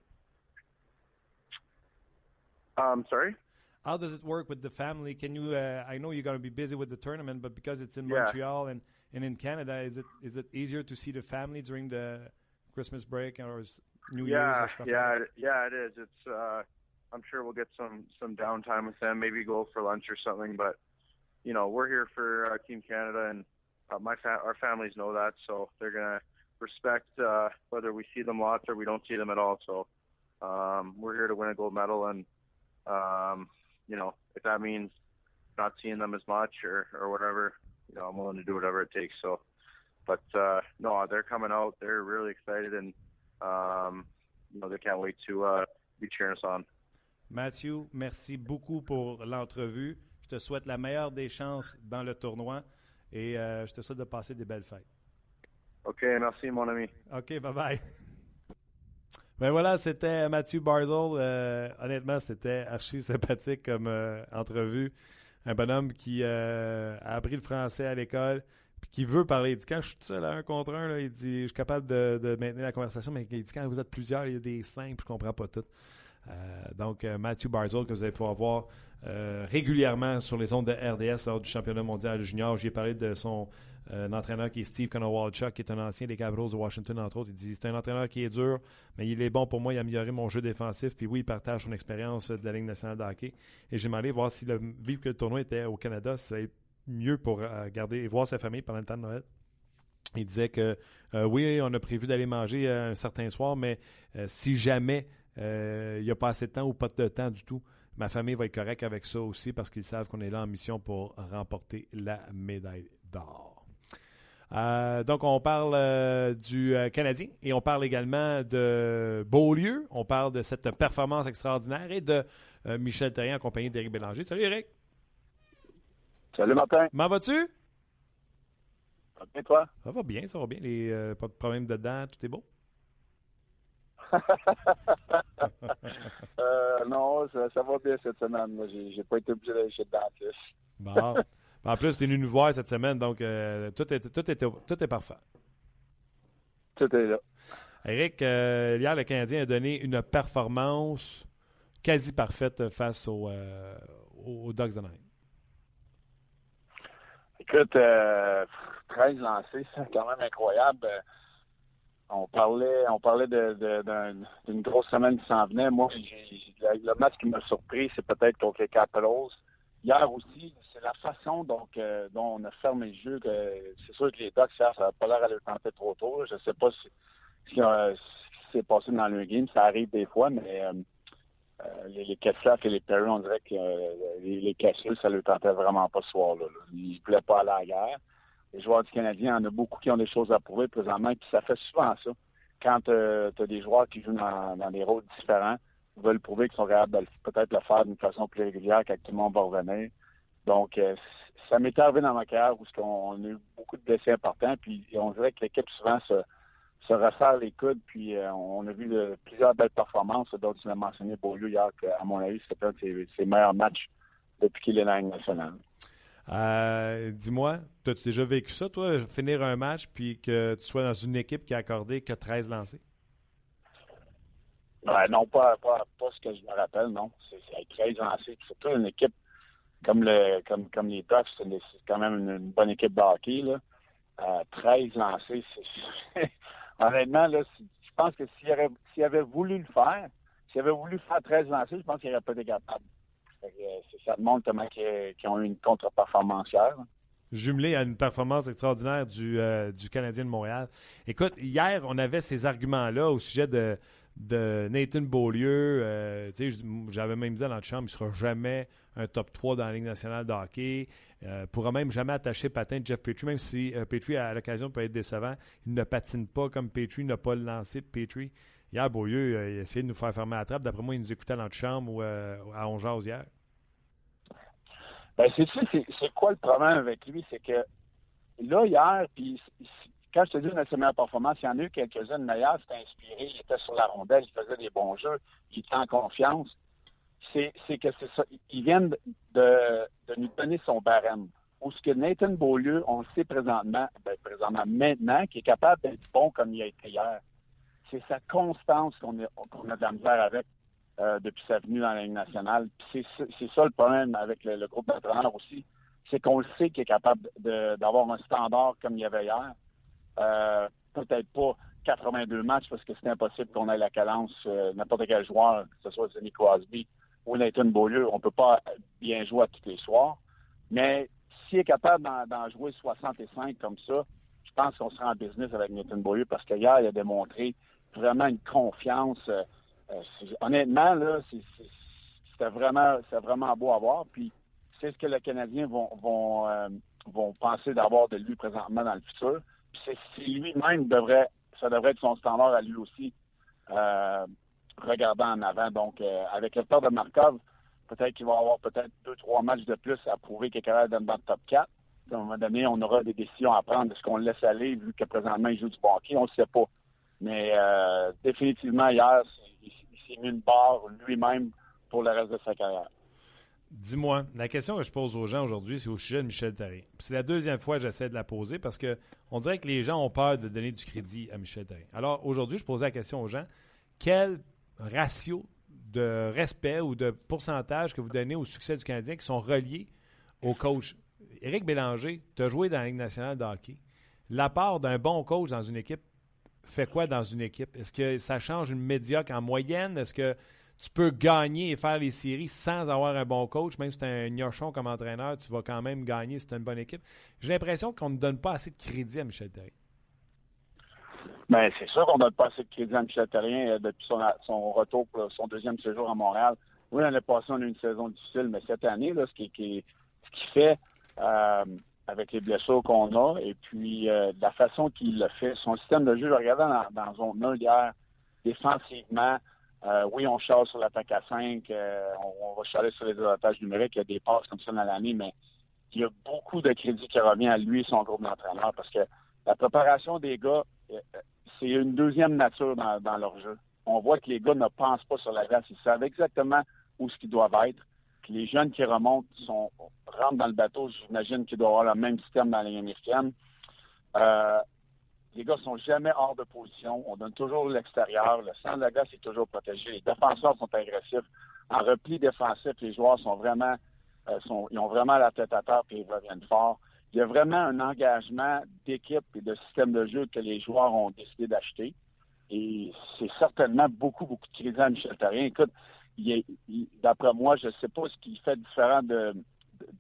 Um, sorry. How does it work with the family? Can you? Uh, I know you're going to be busy with the tournament, but because it's in Yeah. Montreal and, and in Canada, is it is it easier to see the family during the Christmas break or is New Year's yeah, or stuff? yeah, like that? yeah. It is. It's. Uh, I'm sure we'll get some some downtime with them. Maybe go for lunch or something. But you know, we're here for uh, Team Canada, and uh, my fa- our families know that, so they're gonna respect uh, whether we see them lots or we don't see them at all. So um, we're here to win a gold medal, and um, you know, if that means not seeing them as much or or whatever, you know, I'm willing to do whatever it takes. So, but uh, no, they're coming out. They're really excited, and um, you know, they can't wait to uh, be cheering us on. Mathieu, merci beaucoup pour l'entrevue. Je te souhaite la meilleure des chances dans le tournoi et euh, je te souhaite de passer des belles fêtes. OK, merci, mon ami. OK, bye-bye. Ben voilà, c'était Mathieu Barzell. Euh, honnêtement, c'était archi sympathique comme euh, entrevue. Un bonhomme qui euh, a appris le français à l'école puis qui veut parler. Il dit quand je suis tout seul à un contre un, là, il dit je suis capable de, de maintenir la conversation, mais il dit quand vous êtes plusieurs, il y a des slangs puis je comprends pas tout. Euh, donc, euh, Matthew Barzell, que vous allez pouvoir voir euh, régulièrement sur les ondes de RDS lors du championnat mondial junior. J'ai parlé de son entraîneur qui est Steve Konowalchuk, qui est un ancien des Capitals de Washington, entre autres. Il dit c'est un entraîneur qui est dur, mais il est bon pour moi. Il a amélioré mon jeu défensif. Puis oui, il partage son expérience de la Ligue nationale de hockey. Et j'ai demandé voir si le, vu que le tournoi était au Canada, c'est mieux pour garder et voir sa famille pendant le temps de Noël. Il disait que oui, on a prévu d'aller manger un certain soir, mais si jamais il n'y a pas assez de temps ou pas de temps du tout, ma famille va être correcte avec ça aussi parce qu'ils savent qu'on est là en mission pour remporter la médaille d'or. Euh, donc, on parle euh, du euh, Canadien et on parle également de Beaulieu. On parle de cette performance extraordinaire et de euh, Michel Terrien en compagnie d'Éric Bélanger. Salut Eric, Salut Martin. comment vas-tu? Ça va bien, toi? Ça va bien, ça va bien. Les, euh, pas de problème dedans, tout est beau? Euh, non, ça, ça va bien cette semaine. Moi, j'ai, pas été obligé d'aller chez le dentiste. Bon. en plus, tu es venu nous voir cette semaine, donc euh, tout, est, tout, est, tout est parfait. Tout est là. Eric, euh, hier, le Canadien a donné une performance quasi parfaite face aux, euh, aux Ducks de Anaheim. Écoute, euh, 13 lancés, c'est quand même incroyable. Euh, On parlait, on parlait de, de- d'une grosse semaine qui s'en venait. Moi, j'ai- le le match qui m'a surpris, c'est peut-être contre les Capitals. Hier aussi, c'est la façon donc, euh, dont on a fermé le jeu. C'est sûr que les Ducks, ça n'a pas l'air à leur tenter trop tôt. Je ne sais pas si, a- ce qui s'est passé dans le game. Ça arrive des fois, mais euh, euh, les, les et les Perry, on dirait que euh, les, les ça ne leur tentait vraiment pas ce soir-là. là. Ils ne voulaient pas aller à la guerre. Les joueurs du Canadien, il y en a beaucoup qui ont des choses à prouver présentement, puis ça fait souvent ça. Quand tu as des joueurs qui jouent dans, des rôles différents, ils veulent prouver qu'ils sont capables de peut-être le faire d'une façon plus régulière quand tout le monde va revenir. Donc, euh, ça m'est arrivé dans ma carrière où on a eu beaucoup de blessés importants, puis on dirait que l'équipe souvent se, se resserre les coudes, puis euh, on a vu plusieurs belles performances, dont tu l'as mentionné Beaulieu hier, qu'à mon avis, c'était un de ses, meilleurs matchs depuis qu'il est dans la nationale. Euh, dis-moi, as-tu déjà vécu ça, toi, finir un match puis que tu sois dans une équipe qui a accordé que 13 lancés? non, pas, pas, ce que je me rappelle, non. C'est 13 lancés. Surtout une équipe comme le comme, les Ducks, c'est quand même une, bonne équipe de hockey. Là. 13 euh, lancés, c'est. Honnêtement, là, je pense que s'il avait, voulu le faire, s'il avait voulu faire 13 lancés, je pense qu'il n'aurait pas été capable. Euh, ça montre comment ils, ont eu une contre-performance hier. Jumelé à une performance extraordinaire du, euh, du Canadien de Montréal. Écoute, hier, on avait ces arguments-là au sujet de, de Nathan Beaulieu. Euh, j'avais même dit dans la chambre, il ne sera jamais un top 3 dans la Ligue nationale de hockey. Euh, pourra même jamais attacher patin de Jeff Petrie, même si Petrie, à l'occasion, peut être décevant. Il ne patine pas comme Petrie, n'a pas le lancé Petrie. Hier, Beaulieu, il a essayé de nous faire fermer la trappe. D'après moi, il nous écoutait dans la chambre ou à Ongeaz hier. Ben, c'est c'est quoi le problème avec lui? C'est que là, hier, puis quand je te dis une de ses meilleures il y en a eu quelques-unes meilleures, c'était inspiré, il était sur la rondelle, il faisait des bons jeux, il était en confiance. C'est que c'est ça. Ils viennent de, de, nous donner son barème. Ou ce que Nathan Beaulieu, on le sait présentement, ben, présentement maintenant, qui est capable d'être bon comme il a été hier. C'est sa constance qu'on a, de la avec euh, depuis sa venue dans la Ligue nationale. C'est ça le problème avec le, groupe d'entraîneurs aussi. C'est qu'on le sait qu'il est capable d'avoir un standard comme il y avait hier. Euh, peut-être pas 82 matchs parce que c'est impossible qu'on ait la cadence euh, n'importe quel joueur, que ce soit Sidney Crosby ou Nathan Beaulieu. On ne peut pas bien jouer à tous les soirs. Mais s'il est capable d'en jouer 65 comme ça, je pense qu'on sera en business avec Nathan Beaulieu parce qu'hier, il a démontré vraiment une confiance. Euh, honnêtement, là, c'était vraiment, vraiment beau à voir. Puis c'est ce que les Canadiens vont, vont, vont penser d'avoir de lui présentement dans le futur c'est lui-même devrait, ça devrait être son standard à lui aussi, euh, regardant en avant. Donc, euh, avec le peur de Markov, peut-être qu'il va avoir peut-être deux, trois matchs de plus à prouver qu'il est capable d'être dans le top 4. à un moment donné, on aura des décisions à prendre. Est-ce qu'on le laisse aller, vu que présentement, il joue du hockey? On ne sait pas. Mais euh, définitivement, hier, il s'est mis une barre lui-même pour le reste de sa carrière. Dis-moi, la question que je pose aux gens aujourd'hui, c'est au sujet de Michel Therrien. C'est la deuxième fois que j'essaie de la poser parce qu'on dirait que les gens ont peur de donner du crédit à Michel Therrien. Alors aujourd'hui, je posais la question aux gens quel ratio de respect ou de pourcentage que vous donnez au succès du Canadien qui sont reliés au coach? Éric Bélanger, tu as joué dans la Ligue nationale de hockey. La part d'un bon coach dans une équipe fait quoi dans une équipe? Est-ce que ça change une médiocre en moyenne? Est-ce que tu peux gagner et faire les séries sans avoir un bon coach, même si tu un gnochon comme entraîneur, tu vas quand même gagner si tu as une bonne équipe. J'ai l'impression qu'on ne donne pas assez de crédit à Michel Terrien. Bien, c'est sûr qu'on ne donne pas assez de crédit à Michel Terrien euh, depuis son, retour pour son deuxième séjour à Montréal. Oui, l'année passée, on a eu une saison difficile, mais cette année, là, ce, qui, ce qui fait euh, avec les blessures qu'on a et puis euh, la façon qu'il le fait, son système de jeu, je regardais dans, dans zone 1 hier, défensivement, euh, oui, on chasse sur l'attaque à 5, euh, on, va chasser sur les avantages numériques, il y a des passes comme ça dans l'année, mais il y a beaucoup de crédit qui revient à lui et son groupe d'entraîneurs parce que la préparation des gars, c'est une deuxième nature dans, leur jeu. On voit que les gars ne pensent pas sur la glace, ils savent exactement où ce qu'ils doivent être. Les jeunes qui remontent sont, rentrent dans le bateau, j'imagine qu'ils doivent avoir le même système dans la ligne américaine. Euh, les gars sont jamais hors de position. On donne toujours l'extérieur. Le centre de la glace est toujours protégé. Les défenseurs sont agressifs. En repli défensif, les joueurs sont vraiment, euh, ils ont vraiment la tête à terre et ils reviennent fort. Il y a vraiment un engagement d'équipe et de système de jeu que les joueurs ont décidé d'acheter. Et c'est certainement beaucoup, beaucoup de crédit à Michel Therrien. Écoute, d'après moi, je ne sais pas ce qui fait différent de,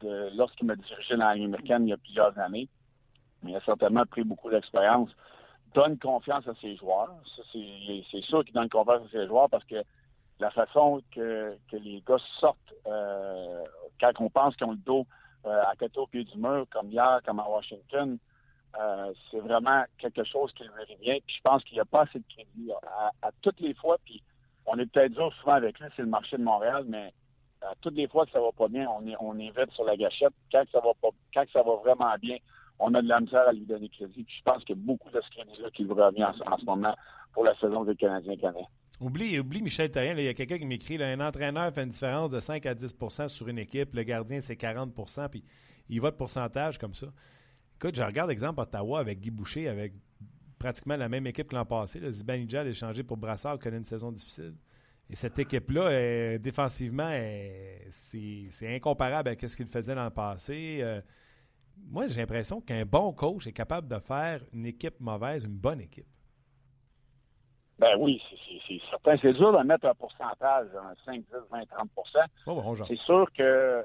de, lorsqu'il m'a dirigé dans la américaine il y a plusieurs années il a certainement pris beaucoup d'expérience, donne confiance à ses joueurs. C'est sûr qu'il donne confiance à ses joueurs parce que la façon que, les gars sortent euh, quand on pense qu'ils ont le dos euh, à côté au pied du mur, comme hier, comme à Washington, euh, c'est vraiment quelque chose qui lui revient. Puis je pense qu'il n'y a pas assez de crédit à, toutes les fois. Puis on est peut-être dur souvent avec lui, c'est le marché de Montréal, mais à toutes les fois que ça va pas bien, on est, on sur la gâchette. Quand ça va pas, vraiment bien, on a de la misère à lui donner crédit. Je pense a beaucoup de ce crédit-là qui lui revient en, en, ce moment pour la saison des Canadiens canadiens. Oublie, oublie Michel Therrien. Il y a quelqu'un qui m'écrit un entraîneur fait une différence de 5 à 10% sur une équipe. Le gardien, c'est 40% puis il va de pourcentage comme ça. Écoute, je regarde exemple Ottawa avec Guy Boucher, avec pratiquement la même équipe que l'an passé. Le Zibanejad est changé pour Brassard, connaît une saison difficile. Et cette équipe-là, défensivement, c'est incomparable à ce qu'il faisait l'an passé. Euh, moi, j'ai l'impression qu'un bon coach est capable de faire une équipe mauvaise, une bonne équipe. Ben oui, c'est certain. C'est dur de mettre un pourcentage, un 5, 10, 20, 30 oh, bon, C'est sûr que euh,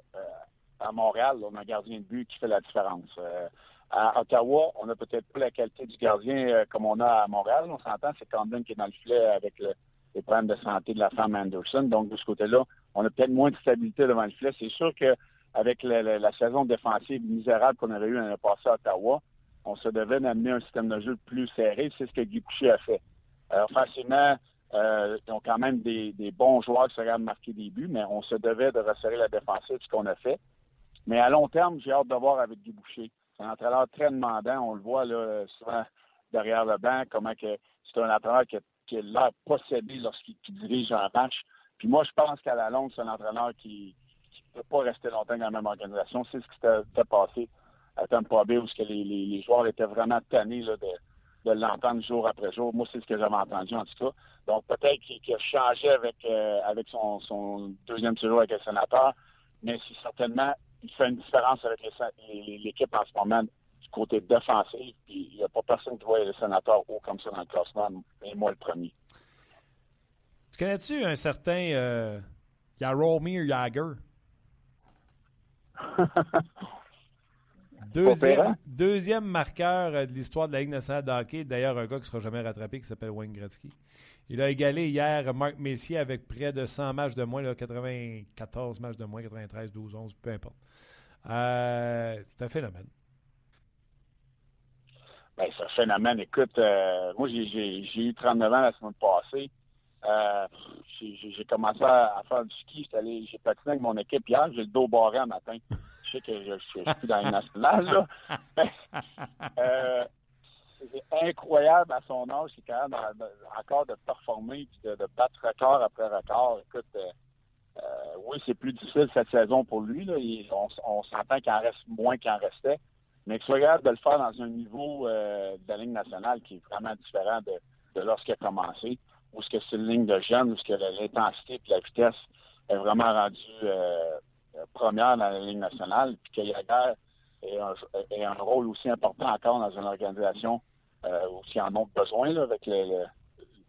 à Montréal, on a un gardien de but qui fait la différence. Euh, à Ottawa, on n'a peut-être pas la qualité du gardien euh, comme on a à Montréal. On s'entend, c'est Camden qui est dans le filet avec les problèmes de santé de la femme Anderson. Donc, de ce côté-là, on a peut-être moins de stabilité devant le filet. C'est sûr qu'avec la, la, saison défensive misérable qu'on avait eue l'année passée à Ottawa, on se devait d'amener un système de jeu plus serré. C'est ce que Guy a fait. Alors, facilement, euh, ils ont quand même des, bons joueurs qui seraient marquer des buts, mais on se devait de resserrer la défensive, ce qu'on a fait. Mais à long terme, j'ai hâte de voir avec Guy Boucher. C'est un entraîneur très demandant. On le voit là, souvent derrière le banc, comment que c'est un entraîneur qui, qui a l'air possédé lorsqu'il dirige un match. Puis moi, je pense qu'à la longue, c'est un entraîneur qui ne peut pas rester longtemps dans la même organisation. C'est ce qui s'était passé à Tampa Bay, où les, les, joueurs étaient vraiment tannés de, l'entendre jour après jour. Moi, c'est ce que j'avais entendu en tout cas. Donc peut-être qu'il a changé avec euh, avec son, deuxième séjour avec le sénateur, mais c'est certainement il fait une différence avec l'équipe en ce moment du côté défensif. Puis il n'y a pas personne qui voit le sénateur haut comme ça dans le classement, et moi le premier. Tu connais-tu un certain euh, Jaromir Jagger? Deuxième, deuxième marqueur euh, de l'histoire de la Ligue nationale de hockey. D'ailleurs, un gars qui ne sera jamais rattrapé qui s'appelle Wayne Gretzky. Il a égalé hier Marc Messier avec près de 100 matchs de moins, là, 94 matchs de moins, 93, 12, 11, peu importe. Euh, c'est un phénomène. Ben, c'est un phénomène. Écoute, euh, moi, j'ai eu 39 ans la semaine passée. j'ai commencé à, faire du ski. J'ai patiné avec mon équipe hier. J'ai le dos barré un matin. Je sais que je suis plus dans les nationales, euh, c'est incroyable à son âge, c'est quand même encore de performer et de, battre record après record. Écoute, euh, euh, oui, c'est plus difficile cette saison pour lui. Là. on, s'entend qu'il en reste moins qu'il en restait. Mais qu'il soit capable de le faire dans un niveau de la nationale qui est vraiment différent de, lorsqu'il a commencé, où ce que c'est une ligne de jeunes, où ce que l'intensité et la vitesse est vraiment rendue première dans la Ligue nationale, puis que Yager ait un, ait un rôle aussi important encore dans une organisation euh, ils en ont besoin là, avec le,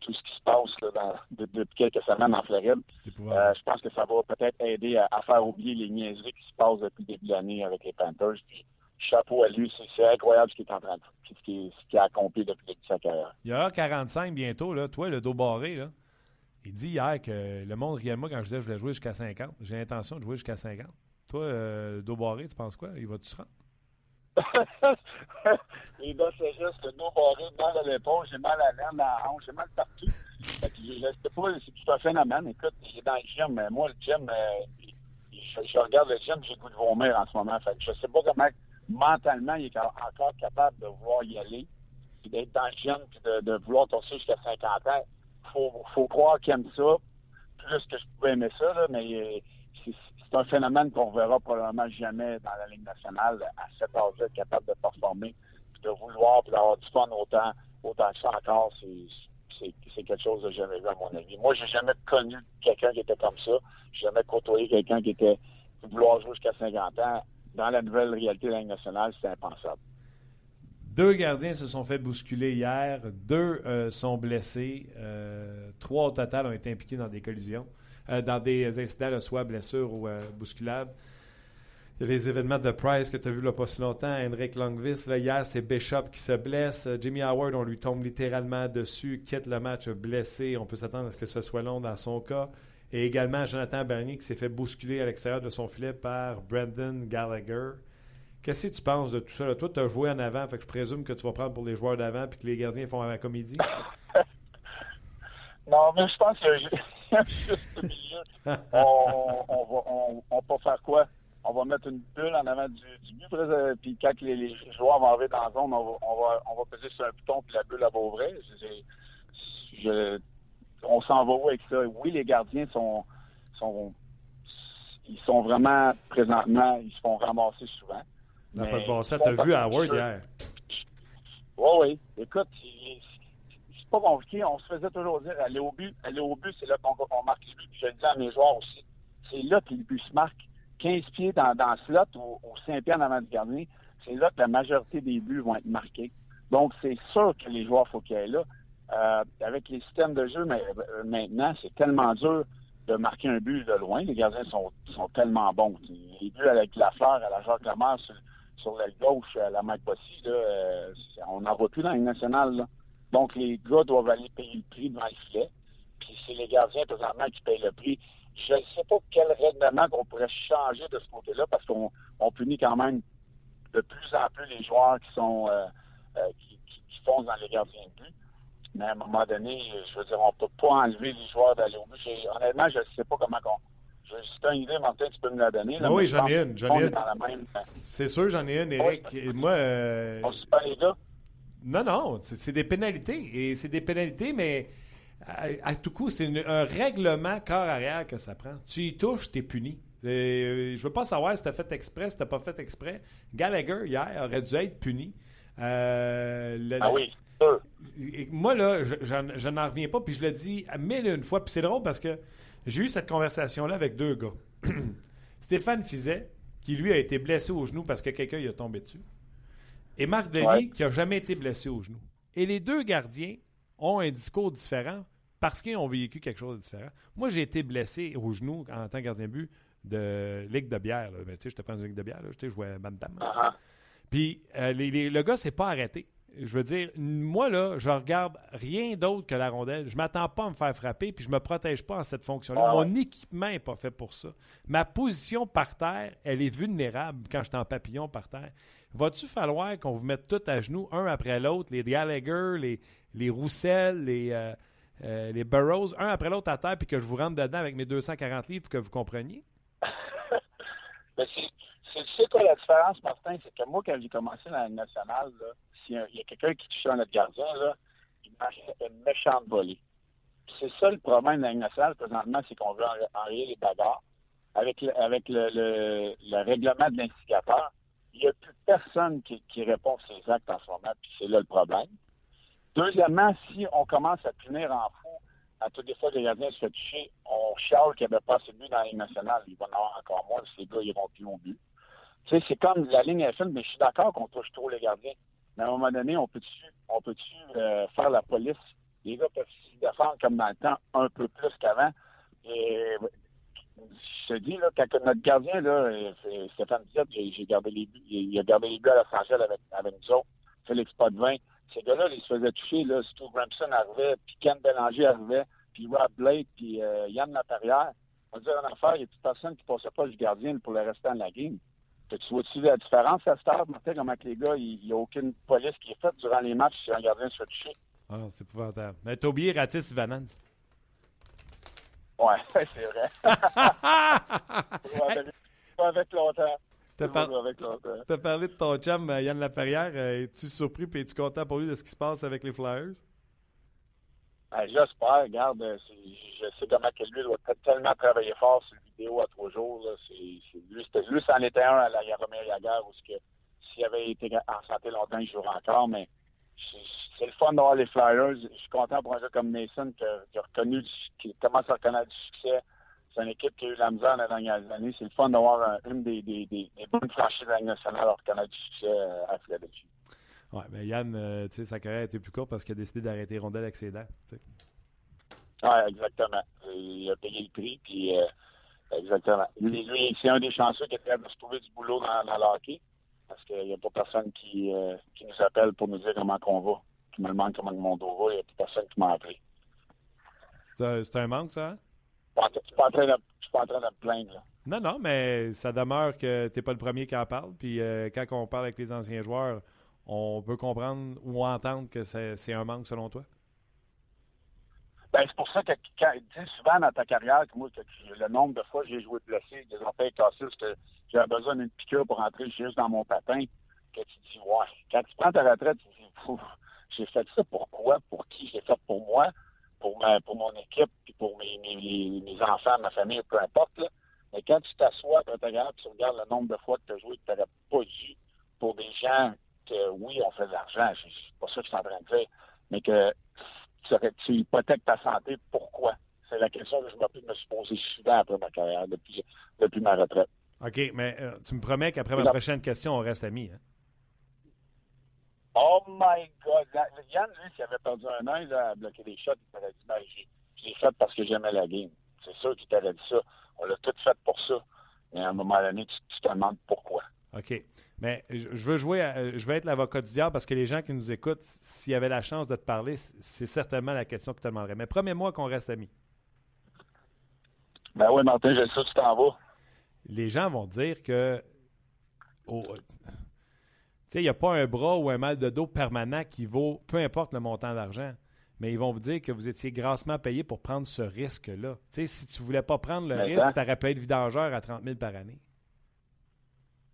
tout ce qui se passe là, depuis quelques semaines en Floride. Euh, je pense que ça va peut-être aider à, faire oublier les niaiseries qui se passent depuis le début de l'année avec les Panthers. Puis, chapeau à lui, c'est incroyable ce qu'il est en train de faire, ce qu'il a accompli depuis le début de sa carrière. Il y aura 45 bientôt, là. Toi, le dos barré, là. Il dit hier que le monde riait moi quand je disais que je voulais jouer jusqu'à 50. J'ai l'intention de jouer jusqu'à 50. Toi, euh, dos barré, tu penses quoi? Il va-tu se rendre? Les c'est juste que dos barré, mal à l'épaule, j'ai mal à la à la hanche, j'ai mal partout. Fait que, pas, c'est tout un phénomène. Écoute, est dans le gym. mais Moi, le gym, euh, je, regarde le gym, j'ai le goût de vomir en ce moment. Fait que je sais pas comment mentalement il est encore capable de vouloir y aller, puis d'être dans le gym, puis de, vouloir torser jusqu'à 50 ans faut, faut croire qu'il aime ça, plus que je pouvais aimer ça, là, mais euh, c'est un phénomène qu'on verra probablement jamais dans la Ligue nationale à cet âge-là, capable de performer, puis de vouloir, puis d'avoir du fun autant, autant que ça encore, c'est quelque chose j'ai jamais vu à mon avis. Moi, j'ai jamais connu quelqu'un qui était comme ça. J'ai jamais côtoyé quelqu'un qui était vouloir jouer jusqu'à 50 ans. Dans la nouvelle réalité de la Ligue nationale, c'est impensable. Deux gardiens se sont fait bousculer hier. Deux euh, sont blessés. Euh, trois au total ont été impliqués dans des collisions, euh, dans des incidents, soit blessures ou bousculades. Il y a les événements de Price que tu as vu là pas si longtemps. Henrik Longvis, là, hier, c'est Bishop qui se blesse. Jimmy Howard, on lui tombe littéralement dessus, quitte le match blessé. On peut s'attendre à ce que ce soit long dans son cas. Et également Jonathan Bernier qui s'est fait bousculer à l'extérieur de son filet par Brandon Gallagher. Qu'est-ce que tu penses de tout ça? Toi, tu as joué en avant, fait je présume que tu vas prendre pour les joueurs d'avant puis que les gardiens font la comédie. non, mais je pense que milieu, on, on, va, on, on peut faire quoi? On va mettre une bulle en avant du, du but, puis quand les, les joueurs vont arriver dans la zone, on va, on va, on va peser sur un bouton, puis la bulle elle va ouvrir. Je- je- on s'en va où avec ça? Oui, les gardiens sont, sont, ils sont vraiment, présentement, ils se font ramasser souvent. N'a pas de bon sens. T'as vu Howard hier. Oui, oui. Écoute, c'est pas compliqué. On se faisait toujours dire aller au but. Aller au but, c'est là qu'on marque les buts. Puis Je le dis à mes joueurs aussi. C'est là que les buts se marquent. 15 pieds dans, dans le slot ou, ou 5 pieds en avant du gardien, c'est là que la majorité des buts vont être marqués. Donc, c'est sûr que les joueurs, faut qu'ils aillent là. Euh, avec les systèmes de jeu mais, euh, maintenant, c'est tellement dur de marquer un but de loin. Les gardiens sont, sont tellement bons. Les buts avec la fleur à la Jacques Lemaire sur, sur l'aile gauche, à la Mike là, euh, on n'en voit plus dans Ligue nationale. Donc, les gars doivent aller payer le prix devant le filet. Puis c'est les gardiens, présentement, qui payent le prix. Je ne sais pas quel règlement qu'on pourrait changer de ce côté-là, parce qu'on on punit quand même de plus en plus les joueurs qui sont euh, euh, qui, qui, qui foncent dans les gardiens de but. Mais à un moment donné, je veux dire, on peut pas enlever les joueurs d'aller au but. J'ai- Honnêtement, je ne sais pas comment qu'on. Si tu as une idée, Martin, tu peux me la donner. là, Ah oui, j'en ai une, j'en ai une. même- C'est sûr, j'en ai une, Eric. Et moi, euh, On se bat les gars. Non, non, c'est des pénalités. Et c'est des pénalités, mais à, à tout coup, c'est un règlement corps arrière que ça prend. Tu y touches, t'es puni. Euh, je veux pas savoir si t'as fait exprès, si t'as pas fait exprès. Gallagher, hier, aurait dû être puni. Euh, le- Ah oui, sûr. et moi, là, je, n'en reviens pas, puis je le dis mille et une fois. Puis c'est drôle parce que j'ai eu cette conversation-là avec deux gars. Stéphane Fizet, qui lui a été blessé au genou parce que quelqu'un lui a tombé dessus. Et Marc Denis, Ouais. qui a jamais été blessé au genou. Et les deux gardiens ont un discours différent parce qu'ils ont vécu quelque chose de différent. Moi, j'ai été blessé au genou en tant que gardien de but de Ligue de bière. là. Ben, tu sais, je te prends une Ligue de bière. Là. Je jouais Bantam. là. Ah, Puis euh, les- les- le gars s'est pas arrêté. Je veux dire, moi, là, je regarde rien d'autre que la rondelle. Je m'attends pas à me faire frapper, puis je me protège pas en cette fonction-là. Ah ouais. Mon équipement n'est pas fait pour ça. Ma position par terre, elle est vulnérable quand je suis en papillon par terre. Va-tu falloir qu'on vous mette tout à genoux, un après l'autre, les Gallagher, les, les Roussel, les, euh, euh, les Burroughs, un après l'autre à terre, puis que je vous rentre dedans avec mes 240 livres pour que vous compreniez? Mais c'est, quoi la différence, Martin? C'est que moi, quand j'ai commencé dans la nationale, s'il y a, quelqu'un qui touchait notre gardien, là, il marquait une méchante volée. C'est ça le problème de la nationale présentement, c'est qu'on veut en- enrayer les bagarres. Avec le, avec le, le, le règlement de l'instigateur, il n'y a plus personne qui, qui répond à ces actes en ce moment, puis c'est là le problème. Deuxièmement, si on commence à punir en fou à toutes les fois les gardiens se fait toucher, on chiale qu'il n'y avait pas assez de but dans la Ligue nationale. Il va en avoir encore moins, ces gars iront plus au but. Tu sais, c'est comme la ligne FM, mais je suis d'accord qu'on touche trop les gardiens. Mais à un moment donné, on peut-tu on peut euh, faire la police? Les gars peuvent se défendre comme dans le temps, un peu plus qu'avant. Je te dis, là, quand notre gardien, là, Stéphane Diop, il a gardé les buts à Los Angeles avec, nous autres, Félix Potvin. Ces gars-là, ils se faisaient toucher, là, Stu Gramson arrivait, puis Ken Bélanger arrivait, puis Rob Blake, puis euh, Yann Laperrière. On va dire en affaire, il y a toute personne qui passait pas du gardien pour le restant de la game? Tu vois-tu la différence à cette heure, Martin, comment les gars, il n'y a aucune police qui est faite durant les matchs si un gardien se fait toucher? Ah, c'est épouvantable. Mais t'as oublié Ratis. Ouais, c'est vrai. Pas avec, pas avec longtemps. T'as par- parlé de ton chum euh, Yann Laferrière. Euh, Es-tu surpris et es-tu content pour lui de ce qui se passe avec les Flyers? Ben, J'espère, regarde, euh, je sais comment que lui doit tellement travailler fort sur une vidéo à trois jours. Là. C'est, c'est- lui, c'était, lui, c'en était un à la Yaromir Yagar où s'il avait été en santé longtemps, il jouerait encore, mais c'est, le fun d'avoir les Flyers. Je suis content pour un gars comme Mason qui a, qui a reconnu, qui commence à reconnaître du succès. C'est une équipe qui a eu la misère dans les dernières années. C'est le fun d'avoir un- une des, des, des, des bonnes franchises de la Ligue nationale à reconnaître du succès à Philadelphie. Ouais, mais Yann, euh, tu sais, sa carrière a été plus courte parce qu'il a décidé d'arrêter les rondelles avec ses dents. Oui, exactement. Il a payé le prix, puis euh, exactement. Lui, c'est un des chanceux qui est capable de se trouver du boulot dans, dans le hockey, parce qu'il n'y a pas personne qui, euh, qui nous appelle pour nous dire comment qu'on va, qui me demande comment mon dos va. Il n'y a pas personne qui m'a appelé. C'est un, manque, ça? hein? Je ne suis pas en train de je suis pas en train de me plaindre. Là. Non, non, mais ça demeure que t'es pas le premier qui en parle. Puis euh, quand on parle avec les anciens joueurs, on peut comprendre ou entendre que c'est un manque selon toi. Ben, c'est pour ça que quand, tu sais, souvent dans ta carrière, que moi, que tu- le nombre de fois que j'ai joué blessé, des orteils cassés, que j'avais besoin d'une piqûre pour rentrer juste dans mon patin, que tu te dis, ouais, quand tu prends ta retraite, tu dis, j'ai fait ça pourquoi, pour qui, j'ai fait pour moi, pour ma, pour mon équipe, puis pour mes, mes, mes- mes enfants, ma famille, peu importe, là. Mais quand tu t'assois carrière, tu regardes le nombre de fois que tu as joué que tu n'aurais pas dû pour des gens que, oui, on fait de l'argent, c'est pas ça que je suis en train de dire, mais que tu, hypothèques ta santé, pourquoi? C'est la question que je me, me suis posée souvent après ma carrière, depuis, depuis ma retraite. OK, mais euh, tu me promets qu'après ma prochaine question, on reste amis. hein? Oh my God! Yann, lui, s'il avait perdu un an, là, à bloquer des shots, il t'aurait dit, ben, j'ai- je l'ai fait parce que j'aimais la game. C'est sûr qu'il t'aurait dit ça. On l'a tout fait pour ça. Mais à un moment donné, tu, tu te demandes pourquoi. OK. Mais je veux jouer, à- je veux être l'avocat du diable parce que les gens qui nous écoutent, s'il y avait la chance de te parler, c'est certainement la question que tu te demanderais. Mais promets-moi qu'on reste amis. Ben oui, Martin, je sais que tu t'en vas. Les gens vont dire que. oh, sais, il n'y a pas un bras ou un mal de dos permanent qui vaut, peu importe le montant d'argent, mais ils vont vous dire que vous étiez grassement payé pour prendre ce risque-là. Tu sais, si tu voulais pas prendre le risque, tu aurais pu être vidangeur à 30 000 par année.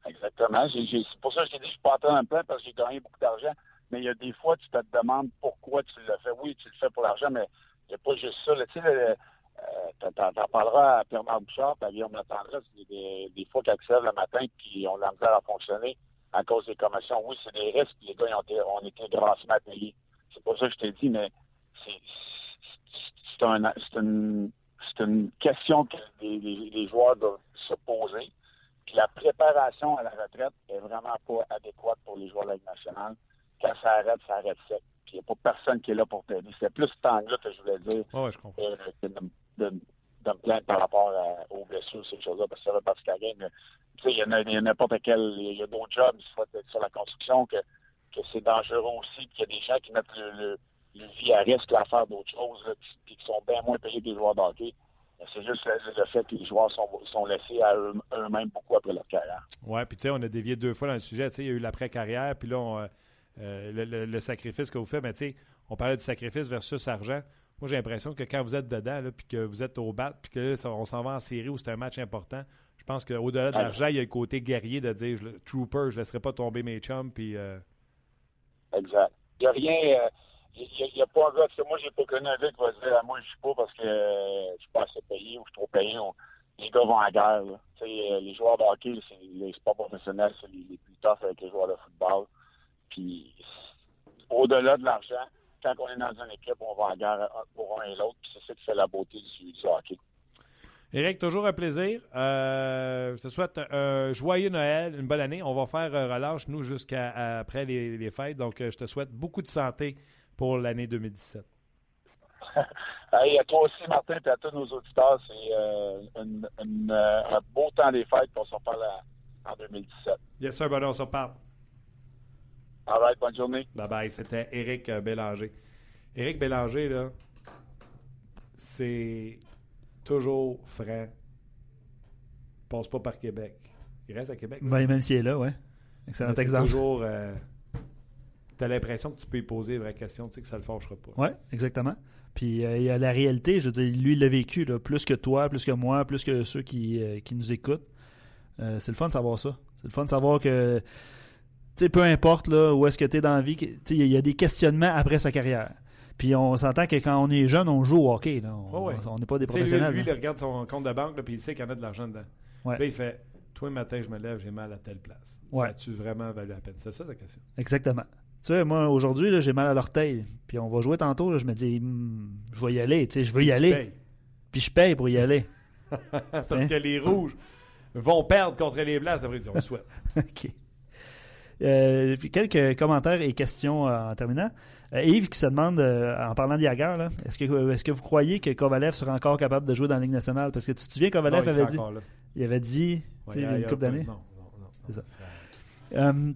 Exactement. C'est pour ça que je t'ai dit, je suis pas en train de me parce que j'ai gagné beaucoup d'argent. Mais il y a des fois, tu te demandes pourquoi tu le fais. Oui, tu le fais pour l'argent, mais il n'y a pas juste ça. Tu sais, le- euh, t'en- parleras à Pierre-Marc Bouchard, puis à Guillaume Latendresse, des, des, des fois lèvent le matin puis on a la misère à fonctionner à cause des commotions. Oui, c'est des risques, puis les gars, ont été, ont été grassement payés. C'est pour ça que je t'ai dit, mais c'est un- c'est une, c'est une question que les, les- les joueurs doivent se poser. Puis la préparation à la retraite est vraiment pas adéquate pour les joueurs de la Ligue nationale. Quand ça arrête, ça arrête sec. Puis il n'y a pas personne qui est là pour t'aider. C'est plus ce temps-là que je voulais dire ouais, je comprends. euh, que de, de- de me plaindre par rapport aux blessures, ces choses-là, parce que ça va partie de la Tu sais, il y en a, il a n'importe quel, il y a d'autres jobs sur la construction que, c'est dangereux aussi, puis qu'il y a des gens qui mettent le, vie à risque à faire d'autres choses, puis, qui sont bien moins payés que les joueurs de hockey. Mais C'est juste le, fait que les joueurs sont, sont laissés à eux- eux-mêmes beaucoup après leur carrière. Ouais, puis tu sais, on a dévié deux fois dans le sujet. Tu sais, il y a eu l'après-carrière, puis là, on, euh, euh, le, le- le sacrifice que vous faites, mais tu sais, on parlait du sacrifice versus argent. Moi, j'ai l'impression que quand vous êtes dedans, puis que vous êtes au bat, puis que là, on s'en va en série où c'est un match important, je pense qu'au-delà de l'argent, il y a le côté guerrier de dire je- Trooper, je ne laisserai pas tomber mes chums, puis. euh, Exact. Il n'y a rien. euh, Il n'y a, pas un gars. sais, Moi, j'ai pas connu un gars qui va se dire ah, Moi, je suis pas parce que euh, je suis pas assez payé ou je suis trop payé. ou- Les gars vont à la guerre. euh, les joueurs de hockey, c'est les sports professionnels, c'est les, les plus toughs avec les joueurs de football. Puis, au-delà de l'argent, quand on est dans une équipe, on va la guerre euh, pour un et l'autre. Puis c'est ça qui fait la beauté du, du hockey. Éric, toujours un plaisir. Euh, je te souhaite un joyeux Noël, une bonne année. On va faire euh, relâche, nous, jusqu'à après les, les fêtes. Donc, je te souhaite beaucoup de santé pour l'année 2017. Hey, à toi aussi, Martin, et à tous nos auditeurs, c'est euh, une- une, un beau temps des fêtes. puis On s'en parle en 2017. Yes, sir, bon, on se parle. All right, bonne journée. Bye bye. C'était Éric euh, Bélanger. Éric Bélanger, là, c'est toujours franc. Il passe pas par Québec. Il reste à Québec. là. Ben, même s'il est là, ouais. Excellent exemple. toujours. euh, T'as l'impression que tu peux y poser des vraies questions, tu sais, que ça le fâchera pas. Oui, exactement. Puis euh, il y a la réalité, je veux dire, lui, il l'a vécu, là, plus que toi, plus que moi, plus que ceux qui, euh, qui nous écoutent. Euh, c'est le fun de savoir ça. C'est le fun de savoir que, sais, peu importe là, où est-ce que tu es dans la vie, il y a des questionnements après sa carrière. Puis on s'entend que quand on est jeune, on joue au hockey. Là. On Ouais, ouais. on n'est pas des lui, professionnels. lui, il regarde son compte de banque, puis il sait qu'il y en a de l'argent dedans. Ouais. Puis là, il fait Toi, le matin, je me lève, j'ai mal à telle place. Ça a-tu vraiment valu la peine? C'est ça, sa question. Exactement. Tu sais, moi, aujourd'hui, là, j'ai mal à l'orteil. Puis on va jouer tantôt. là, je me dis, Hmm, je vais y aller. Tu sais, je veux y aller. Puis je paye pour y aller. Parce Hein? que les rouges vont perdre contre les blancs. Ça veut dire on le souhaite. OK. Euh, quelques commentaires et questions euh, en terminant. Euh, Yves qui se demande, en parlant de là, est-ce que, est-ce que vous croyez que Kovalev sera encore capable de jouer dans la Ligue nationale? Parce que tu te souviens, Non, Kovalev il avait dit, il avait dit, Ouais, il y a une couple d'années. Non, non, non.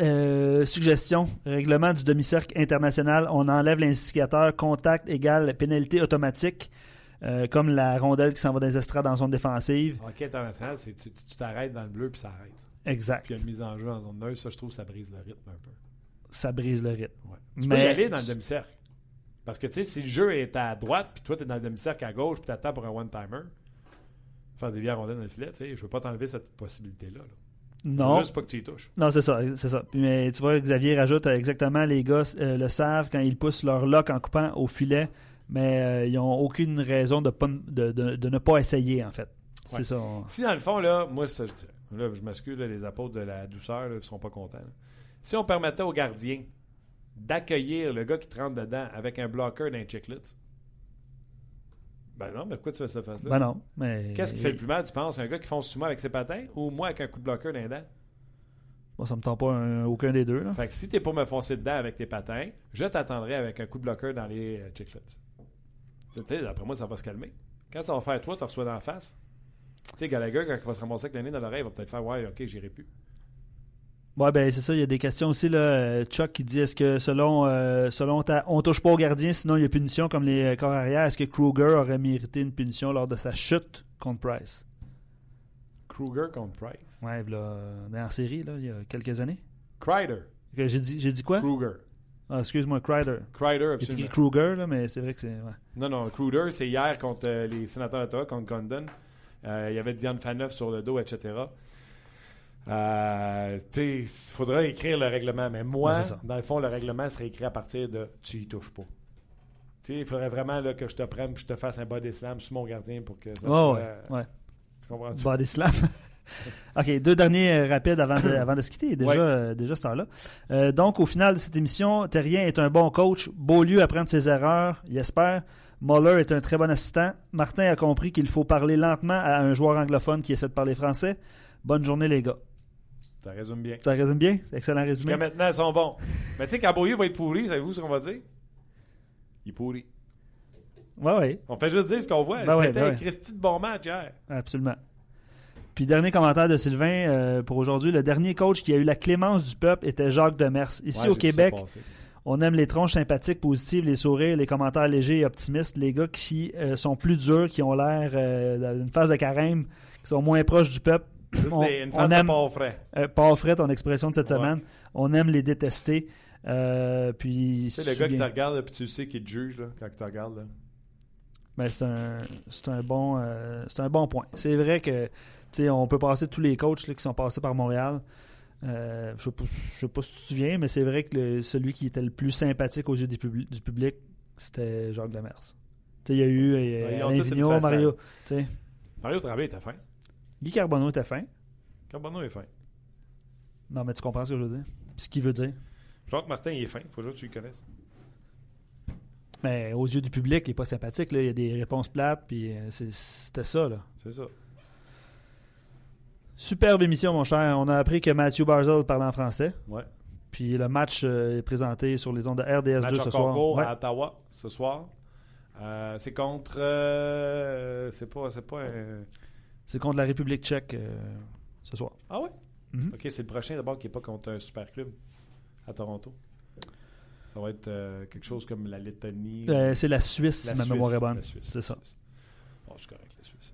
Euh, suggestion, règlement du demi-cercle international, on enlève l'indicateur contact égale pénalité automatique, euh, comme la rondelle qui s'en va dans les estrades en zone défensive. Hockey international, c'est tu t'arrêtes dans le bleu puis ça arrête. Exact. Puis une mise en jeu en zone neutre. Ça, je trouve, ça brise le rythme un peu. Ça brise le rythme. Ouais. Tu Mais- peux y aller dans le demi-cercle. Parce que, tu sais, si le jeu est à droite, puis toi, tu es dans le demi-cercle à gauche, puis tu attends pour un one-timer, faire des à rondelles dans le filet, tu sais, je veux pas t'enlever cette possibilité-là. là. Non. Juste pas que tu y touches. Non, c'est ça, c'est ça. Mais tu vois, Xavier rajoute euh, exactement, les gars euh, le savent quand ils poussent leur lock en coupant au filet, mais euh, ils n'ont aucune raison de, pas- de, de- de ne pas essayer, en fait. C'est ça. on- Si dans le fond, là, moi, ça, je- là, je m'excuse, les apôtres de la douceur ne sont pas contents. là. Si on permettait aux gardiens d'accueillir le gars qui te rentre dedans avec un blocker d'un chiclet, ben non, mais pourquoi tu fais cette face-là? Ben non, mais... Qu'est-ce qui fait le plus mal, tu penses? Un gars qui fonce sur moi avec ses patins ou moi avec un coup de bloqueur dans les dents? Bon, ça me tente pas un- aucun des deux, là. Fait que si t'es pour me foncer dedans avec tes patins, je t'attendrai avec un coup de bloqueur dans les euh, chiclets. Tu sais, d'après moi, ça va se calmer. Quand ça va faire toi, tu reçois d'en face. Tu sais, Gallagher, quand il va se ramasser avec nez dans l'oreille, il va peut-être faire Ouais, ok, j'irai plus. Ouais, ben c'est ça. Il y a des questions aussi. Là, Euh, Chuck qui dit est-ce que selon, euh, selon ta, on touche pas au gardien, sinon il y a punition comme les euh, corps arrière. Est-ce que Kruger aurait mérité une punition lors de sa chute contre Price? Kruger contre Price. Ouais, là, dans la série, là, il y a quelques années. Crider. J'ai dit, j'ai dit quoi? Kruger. ah, Excuse-moi. Crider, J'ai absolument. écrit Kruger, là, mais c'est vrai que c'est. ouais. Non, non, Kruger, c'est hier contre euh, les sénateurs d'Ottawa, contre Condon. Euh, il y avait Diane Faneuf sur le dos, etc. Euh, il faudra écrire le règlement, mais moi, Ouais, dans le fond, le règlement serait écrit à partir de tu y touches pas. Il faudrait vraiment là, que je te prenne et je te fasse un body slam sur mon gardien pour que ça Ouais, soit- ouais, ouais. Tu comprends? Body slam. OK, deux derniers euh, rapides avant de, avant de se quitter. Déjà, Ouais. euh, déjà cette heure-là. Euh, donc, au final de cette émission, Terrien est un bon coach. Beaulieu apprend de ses erreurs, il espère. Muller est un très bon assistant. Martin a compris qu'il faut parler lentement à un joueur anglophone qui essaie de parler français. Bonne journée, les gars. Ça résume bien. Ça résume bien? C'est excellent résumé. Jusqu'à maintenant, ils sont bons. Mais tu sais, quand Beaulieu va être pourri, savez-vous ce qu'on va dire? Il est pourri. Ouais, ouais, On fait juste dire ce qu'on voit. Ben ouais, C'était ben un ouais. Christy de bon match hier. absolument. Puis, dernier commentaire de Sylvain euh, pour aujourd'hui. Le dernier coach qui a eu la clémence du peuple était Jacques Demers. Ici, Ouais, au Québec. On aime les tronches sympathiques, positives, les sourires, les commentaires légers et optimistes, les gars qui euh, sont plus durs, qui ont l'air euh, d'une phase de carême, qui sont moins proches du peuple. On, C'est une on phase de aime pas frais. euh, pas frais ton expression de cette Ouais. semaine. On aime les détester. Puis Tu sais, le gars qui te regarde, puis tu sais qu'il te juge là, quand il te regarde. Là. ben, c'est un c'est un bon c'est un bon point. C'est vrai que tu sais, on peut passer tous les coachs là, qui sont passés par Montréal. Euh, je sais pas, je sais pas si tu te souviens, mais c'est vrai que le- celui qui était le plus sympathique aux yeux du, publi- du public, c'était Jacques Demers. Il y a eu euh, Ouais, Alain Vigneault. Mario. Mario Tremblay était fin. Guy Carbonneau était fin. Carbonneau est fin. Non, mais tu comprends ce que je veux dire? Puis ce qu'il veut dire. Jacques Martin, il est fin. faut juste que tu le connaisses. Mais aux yeux du public, il n'est pas sympathique. Là. Il y a des réponses plates, puis euh, c'est- c'était ça. Là. C'est ça. Superbe émission, mon cher. On a appris que Matthew Barzell parle en français. Ouais. Puis le match euh, est présenté sur les ondes de RDS2 Match ce soir. Ouais. à Ottawa ce soir. Euh, c'est contre. euh, c'est pas. C'est pas un- C'est contre la République tchèque euh, ce soir. Ah ouais? Mhm. Ok, c'est le prochain d'abord qui n'est pas contre un super club à Toronto. Ça va être euh, quelque chose comme la Lettonie. Euh, c'est la Suisse, La si ma Suisse, mémoire est bonne. la Suisse, C'est ça. Bon, c'est correct, la Suisse.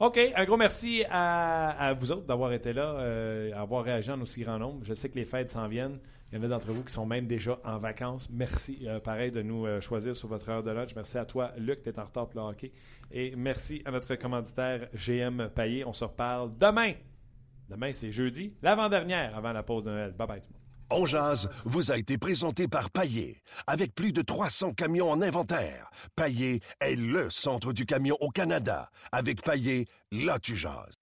OK, un gros merci à, vous autres d'avoir été là, euh, avoir réagi en aussi grand nombre. Je sais que les fêtes s'en viennent. Il y en a d'entre vous qui sont même déjà en vacances. Merci, euh, pareil, de nous euh, choisir sur votre heure de lunch. Merci à toi, Luc, tu es en retard pour le hockey. Et merci à notre commanditaire GM Payet. On se reparle demain. Demain, c'est jeudi, l'avant-dernière avant la pause de Noël. Bye bye tout le monde. On jase vous a été présenté par Paillé. Avec plus de 300 camions en inventaire, Paillé est le centre du camion au Canada. Avec Paillé, là tu jases.